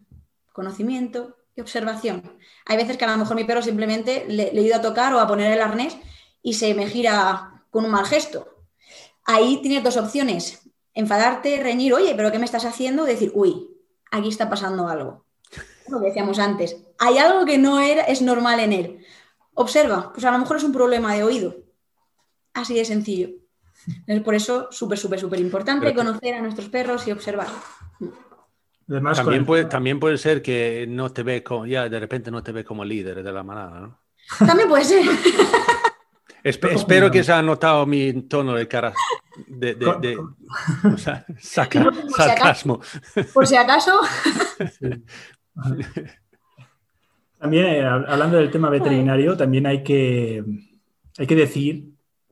S3: Conocimiento y observación. Hay veces que a lo mejor mi perro simplemente le, he ido a tocar o a poner el arnés y se me gira con un mal gesto. Ahí tienes dos opciones. Enfadarte, reñir, oye, pero ¿qué me estás haciendo? Decir, uy, aquí está pasando algo. Lo que decíamos antes. Hay algo que no era, es normal en él. Observa, pues a lo mejor es un problema de oído. Así de sencillo. Es por eso súper, súper, súper importante conocer a nuestros perros y observar.
S2: también, puede, también puede ser que no te ve como, ya de repente no te ve como líder de la manada, ¿no?
S3: También puede ser.
S2: espero que se ha notado mi tono de cara de, sarcasmo.
S3: Por si acaso.
S4: También, eh, hablando del tema veterinario, también hay que, hay que decir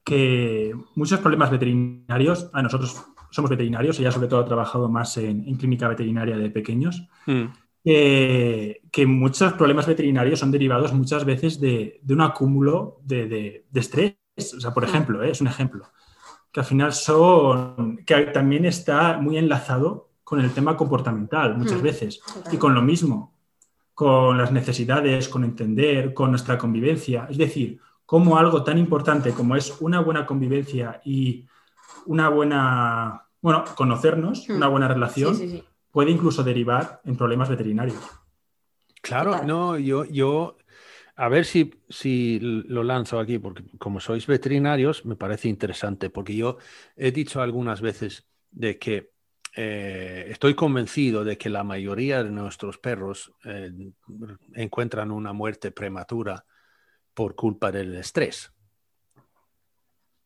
S4: que muchos problemas veterinarios, a nosotros somos veterinarios, ella sobre todo ha trabajado más en, clínica veterinaria de pequeños, mm. que muchos problemas veterinarios son derivados muchas veces de, un acúmulo de, estrés. O sea, por mm. ejemplo, ¿eh? es un ejemplo, que al final son, que también está muy enlazado con el tema comportamental muchas mm. veces y con lo mismo, con las necesidades, con entender, con nuestra convivencia. Es decir, cómo algo tan importante como es una buena convivencia y una buena, bueno, conocernos, hmm. una buena relación, puede incluso derivar en problemas veterinarios.
S2: Claro, no, yo, yo, a ver si, si lo lanzo aquí, porque como sois veterinarios, me parece interesante, porque yo he dicho algunas veces de que eh, estoy convencido de que la mayoría de nuestros perros eh, encuentran una muerte prematura por culpa del estrés.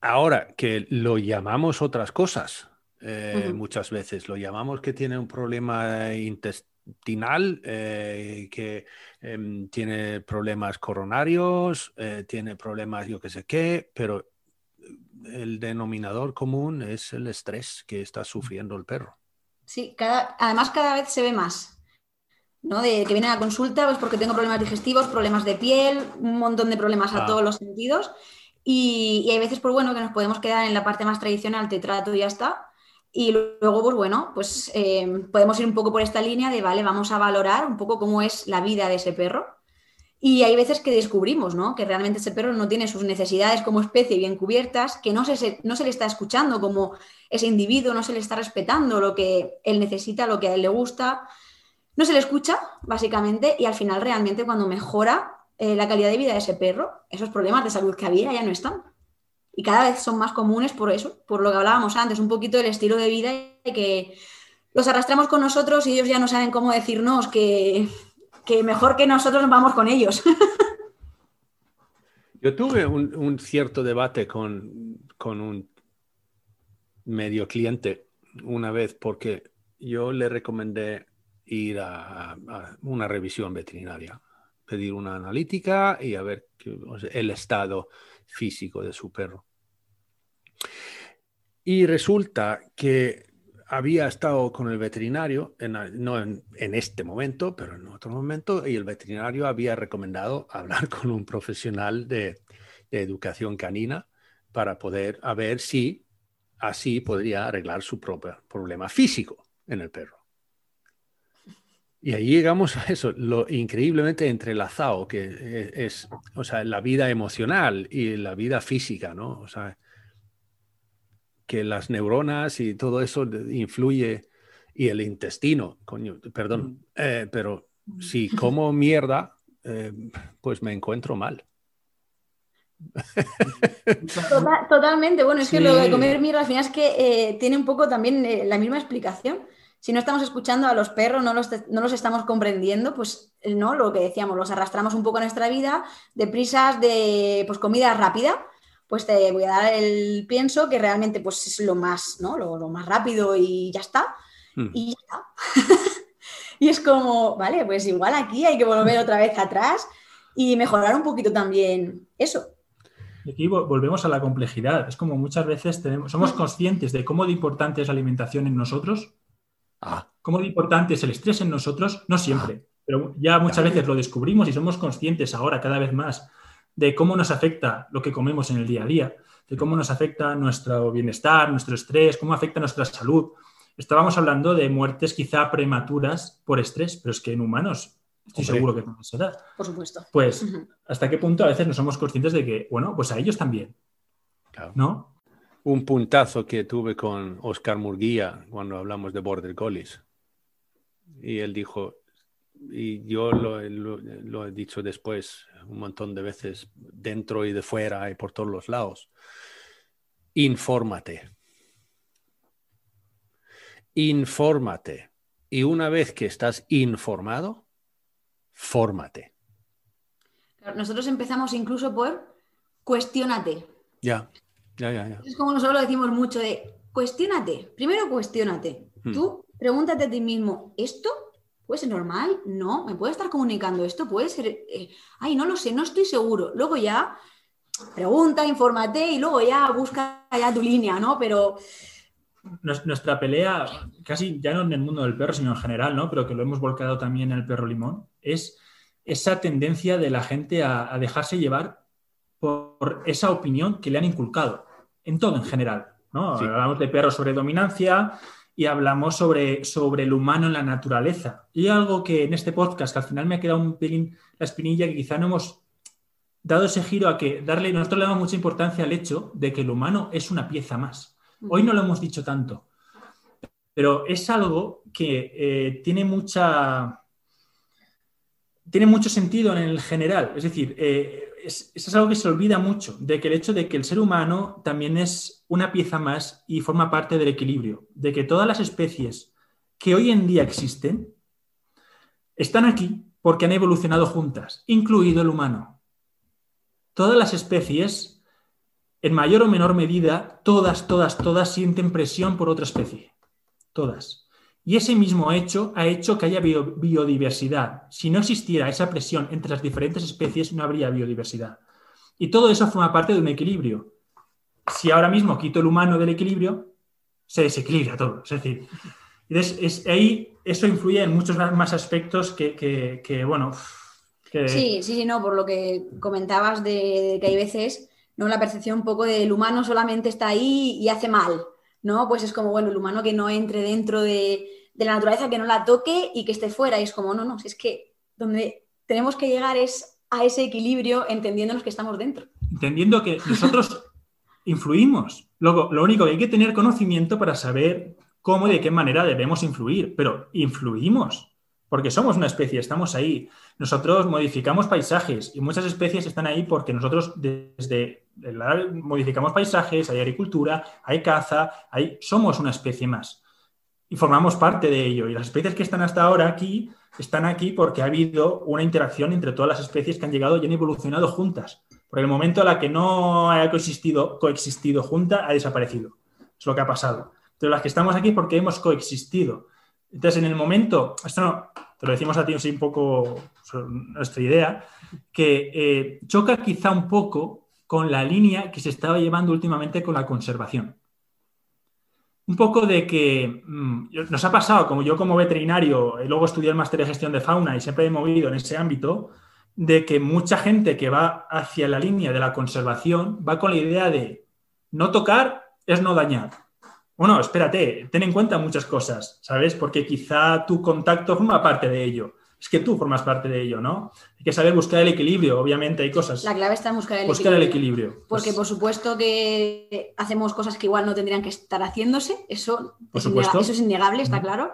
S2: Ahora que lo llamamos otras cosas, eh, muchas veces lo llamamos que tiene un problema intestinal, eh, que em, tiene problemas coronarios, eh, tiene problemas yo qué sé qué, pero el denominador común es el estrés que está sufriendo el perro.
S3: Sí, cada, además cada vez se ve más. ¿No? De que vienen a consulta pues porque tengo problemas digestivos, problemas de piel, un montón de problemas a ah. todos los sentidos. Y, hay veces, pues bueno, que nos podemos quedar en la parte más tradicional, te trato y ya está. Y luego, pues bueno, pues eh, podemos ir un poco por esta línea de, vale, vamos a valorar un poco cómo es la vida de ese perro. Y hay veces que descubrimos, ¿no? Que realmente ese perro no tiene sus necesidades como especie bien cubiertas, que no se, no se le está escuchando como ese individuo, no se le está respetando lo que él necesita, lo que a él le gusta no se le escucha, básicamente, y al final realmente cuando mejora eh, la calidad de vida de ese perro, esos problemas de salud que había ya no están. Y cada vez son más comunes por eso, por lo que hablábamos antes, un poquito del estilo de vida y que los arrastramos con nosotros y ellos ya no saben cómo decirnos que, mejor que nosotros vamos con ellos. [laughs]
S2: Yo tuve un, cierto debate con, con, un medio cliente una vez porque yo le recomendé ir a, una revisión veterinaria, pedir una analítica y a ver el estado físico de su perro. Y resulta que había estado con el veterinario, no en, este momento, pero en otro momento, y el veterinario había recomendado [laughs] hablar con un profesional de, educación canina para poder ver si así podría arreglar su propio problema físico en el perro. Y ahí llegamos a eso, lo increíblemente entrelazado que e, es, o sea, la vida emocional y la vida física, ¿no? O sea, que las neuronas y todo eso influye, y el intestino, coño, perdón, eh, pero si [laughs] como mierda, eh, pues me encuentro mal.
S3: totalmente, bueno, es que lo de comer mierda al final es que eh, tiene un poco también la misma explicación si no estamos escuchando a los perros, no los, no los estamos comprendiendo, pues no, lo que decíamos, los arrastramos un poco a nuestra vida de prisas de pues, comida rápida. Pues te voy a dar el pienso que realmente pues, es lo más, ¿no? lo, más rápido y ya está. Hmm. Y ya está. [laughs] y es como, vale, pues igual aquí hay que volver otra vez atrás y mejorar un poquito también eso.
S4: Y aquí volvemos a la complejidad. Es como muchas veces tenemos, somos conscientes de cómo de importante es la alimentación en nosotros, Ah. ¿Cómo de importante es el estrés en nosotros? No siempre, pero ya muchas veces lo descubrimos y somos conscientes ahora cada vez más de cómo nos afecta lo que comemos en el día a día, de cómo nos afecta nuestro bienestar, nuestro estrés, cómo afecta nuestra salud. Estábamos hablando de muertes quizá prematuras por estrés, pero es que en humanos estoy seguro que no se da.
S3: Por supuesto.
S4: Pues, ¿hasta qué punto a veces no somos conscientes de que, bueno, pues a ellos también? ¿No?
S2: Un puntazo que tuve con Oscar Murguía cuando hablamos de Border Collies. Y él dijo, y yo lo, he dicho después un montón de veces, dentro y de fuera y por todos los lados, infórmate. Infórmate. Y una vez que estás informado, fórmate.
S3: Nosotros empezamos incluso por cuestionate.
S2: Ya.
S3: Es como nosotros lo decimos mucho de cuestionate. Primero cuestionate. Hmm. Tú pregúntate a ti mismo, ¿esto puede ser normal? No, ¿me puede estar comunicando esto? ¿Puede ser? Eh, ay, no lo sé, no estoy seguro. Luego ya pregunta, infórmate y luego ya busca ya tu línea, ¿no? Pero
S4: nuestra pelea, casi ya no en el mundo del perro, sino en general, ¿no? Pero que lo hemos volcado también en el perro limón, es esa tendencia de la gente a dejarse llevar por esa opinión que le han inculcado, en todo en general. ¿no? Hablamos de perros sobre dominancia y hablamos sobre, sobre el humano en la naturaleza. Y algo que en este podcast, que al final me ha quedado un pelín la espinilla, que quizá no hemos dado ese giro a que darle, nosotros le damos mucha importancia al hecho de que el humano es una pieza más. Hoy no lo hemos dicho tanto, pero es algo que eh, tiene mucha tiene mucho sentido en el general. Es decir, eh, es, es, algo que se olvida mucho, de que el hecho de que el ser humano también es una pieza más y forma parte del equilibrio, de que todas las especies que hoy en día existen están aquí porque han evolucionado juntas, incluido el humano. Todas las especies, en mayor o menor medida, todas, todas, todas sienten presión por otra especie. Todas. Y ese mismo hecho ha hecho que haya biodiversidad. Si no existiera esa presión entre las diferentes especies, no habría biodiversidad. Y todo eso forma parte de un equilibrio. Si ahora mismo quito el humano del equilibrio, se desequilibra todo. Es decir, es, ahí eso influye en muchos más aspectos que, bueno.
S3: Sí, sí, sí, no, por lo que comentabas de, que hay veces, ¿no? La percepción un poco del humano solamente está ahí y hace mal. ¿No? Pues es como, bueno, el humano que no entre dentro de, la naturaleza, que no la toque y que esté fuera. Y es como, no, no, es que donde tenemos que llegar es a ese equilibrio entendiéndonos que estamos dentro.
S4: Entendiendo que nosotros [laughs] influimos. Luego, lo único que hay que tener conocimiento para saber cómo y de qué manera debemos influir, pero influimos porque somos una especie, estamos ahí. Nosotros modificamos paisajes y muchas especies están ahí porque nosotros desde modificamos paisajes, hay agricultura, hay caza, hay, somos una especie más y formamos parte de ello. Y las especies que están hasta ahora aquí están aquí porque ha habido una interacción entre todas las especies que han llegado y han evolucionado juntas. Por el momento en la que no ha coexistido, coexistido junta, ha desaparecido. Es lo que ha pasado. Pero las que estamos aquí porque hemos coexistido. Entonces, en el momento, esto te lo decimos a ti un poco nuestra idea, que eh, choca quizá un poco con la línea que se estaba llevando últimamente con la conservación. Un poco de que mm, nos ha pasado, como yo como veterinario, y luego estudié el máster de gestión de fauna y siempre he movido en ese ámbito, de que mucha gente que va hacia la línea de la conservación va con la idea de no tocar es no dañar. Bueno, espérate, ten en cuenta muchas cosas, ¿sabes? Porque quizá tu contacto forma parte de ello. Es que tú formas parte de ello, ¿no? Hay que saber buscar el equilibrio, obviamente hay cosas.
S3: La clave está en buscar el
S4: buscar equilibrio. el equilibrio.
S3: Porque pues por supuesto que hacemos cosas que igual no tendrían que estar haciéndose, eso, es, innegable, eso es innegable, está claro.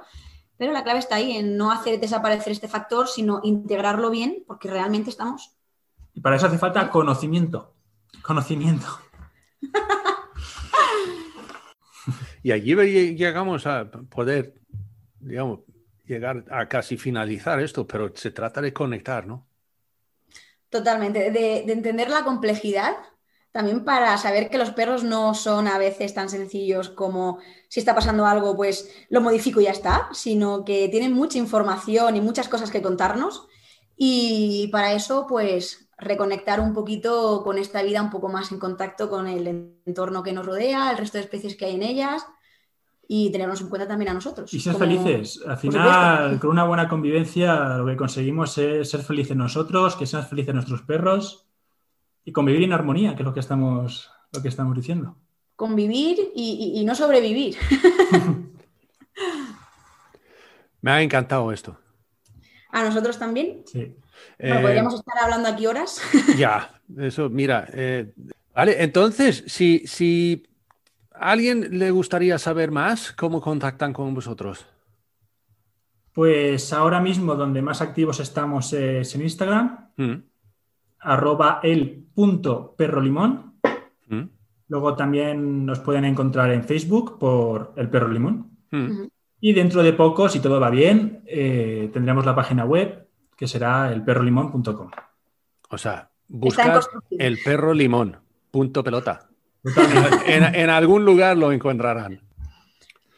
S3: Pero la clave está ahí, en no hacer desaparecer este factor, sino integrarlo bien, porque realmente estamos.
S4: Y para eso hace falta conocimiento. Conocimiento. [laughs]
S2: Y allí llegamos a poder digamos, llegar a casi finalizar esto, pero se trata de conectar, ¿no?
S3: Totalmente, de, entender la complejidad, también para saber que los perros no son a veces tan sencillos como si está pasando algo, pues lo modifico y ya está, sino que tienen mucha información y muchas cosas que contarnos. Y para eso, pues reconectar un poquito con esta vida un poco más en contacto con el entorno que nos rodea, el resto de especies que hay en ellas y tenernos en cuenta también a nosotros.
S4: Y ser felices. Al final, con una buena convivencia, lo que conseguimos es ser felices nosotros, que sean felices nuestros perros y convivir en armonía, que es lo que estamos, lo que estamos diciendo.
S3: Convivir y, no sobrevivir. [laughs]
S2: Me ha encantado esto.
S3: ¿A nosotros también?
S4: Sí.
S3: Eh, podríamos estar hablando aquí horas.
S2: ya, eso, mira. Eh, vale, entonces, si, si alguien le gustaría saber más, ¿cómo contactan con vosotros?
S4: Pues ahora mismo donde más activos estamos es en Instagram, mm. arroba el punto perro limón. Mm. Luego también nos pueden encontrar en Facebook por el perro limón. Mm. Y dentro de poco, si todo va bien, eh, tendremos la página web que será elperrolimón.com.
S2: O sea, buscar el perro limón, punto pelota. En, algún lugar lo encontrarán.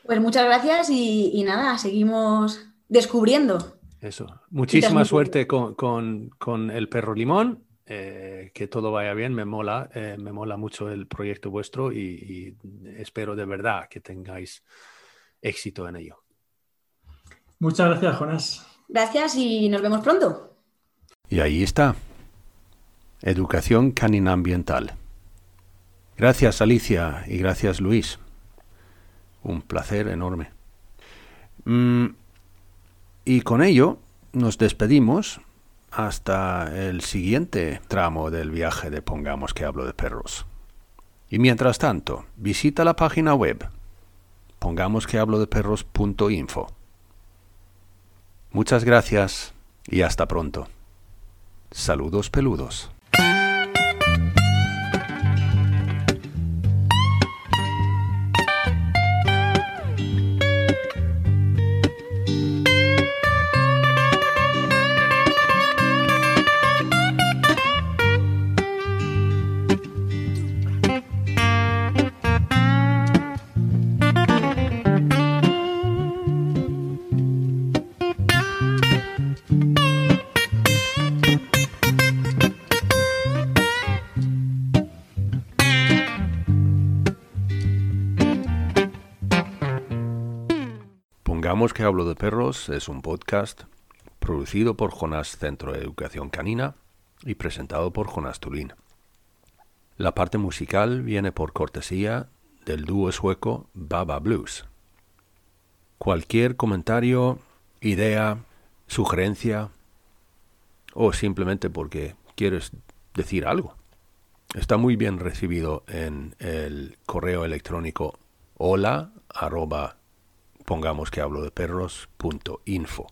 S3: Pues muchas gracias y, nada, seguimos descubriendo.
S2: Eso. Muchísima suerte con, el perro limón. Eh, que todo vaya bien, me mola, eh, me mola mucho el proyecto vuestro y, espero de verdad que tengáis éxito en ello.
S4: Muchas gracias, Jonas.
S3: Gracias y nos vemos pronto.
S2: Y ahí está. Educación canina ambiental. Gracias Alicia y gracias Luis. Un placer enorme. Mm, y con ello nos despedimos hasta el siguiente tramo del viaje de Pongamos que hablo de perros. Y mientras tanto, visita la página web pongamos que hablo de. Muchas gracias y hasta pronto. Saludos peludos. Hablo de perros es un podcast producido por Jonas Centro de Educación Canina y presentado por Jonas Tulín. La parte musical viene por cortesía del dúo sueco Baba Blues. Cualquier comentario, idea, sugerencia o simplemente porque quieres decir algo. Está muy bien recibido en el correo electrónico hola pongamos que hablo de perros.info.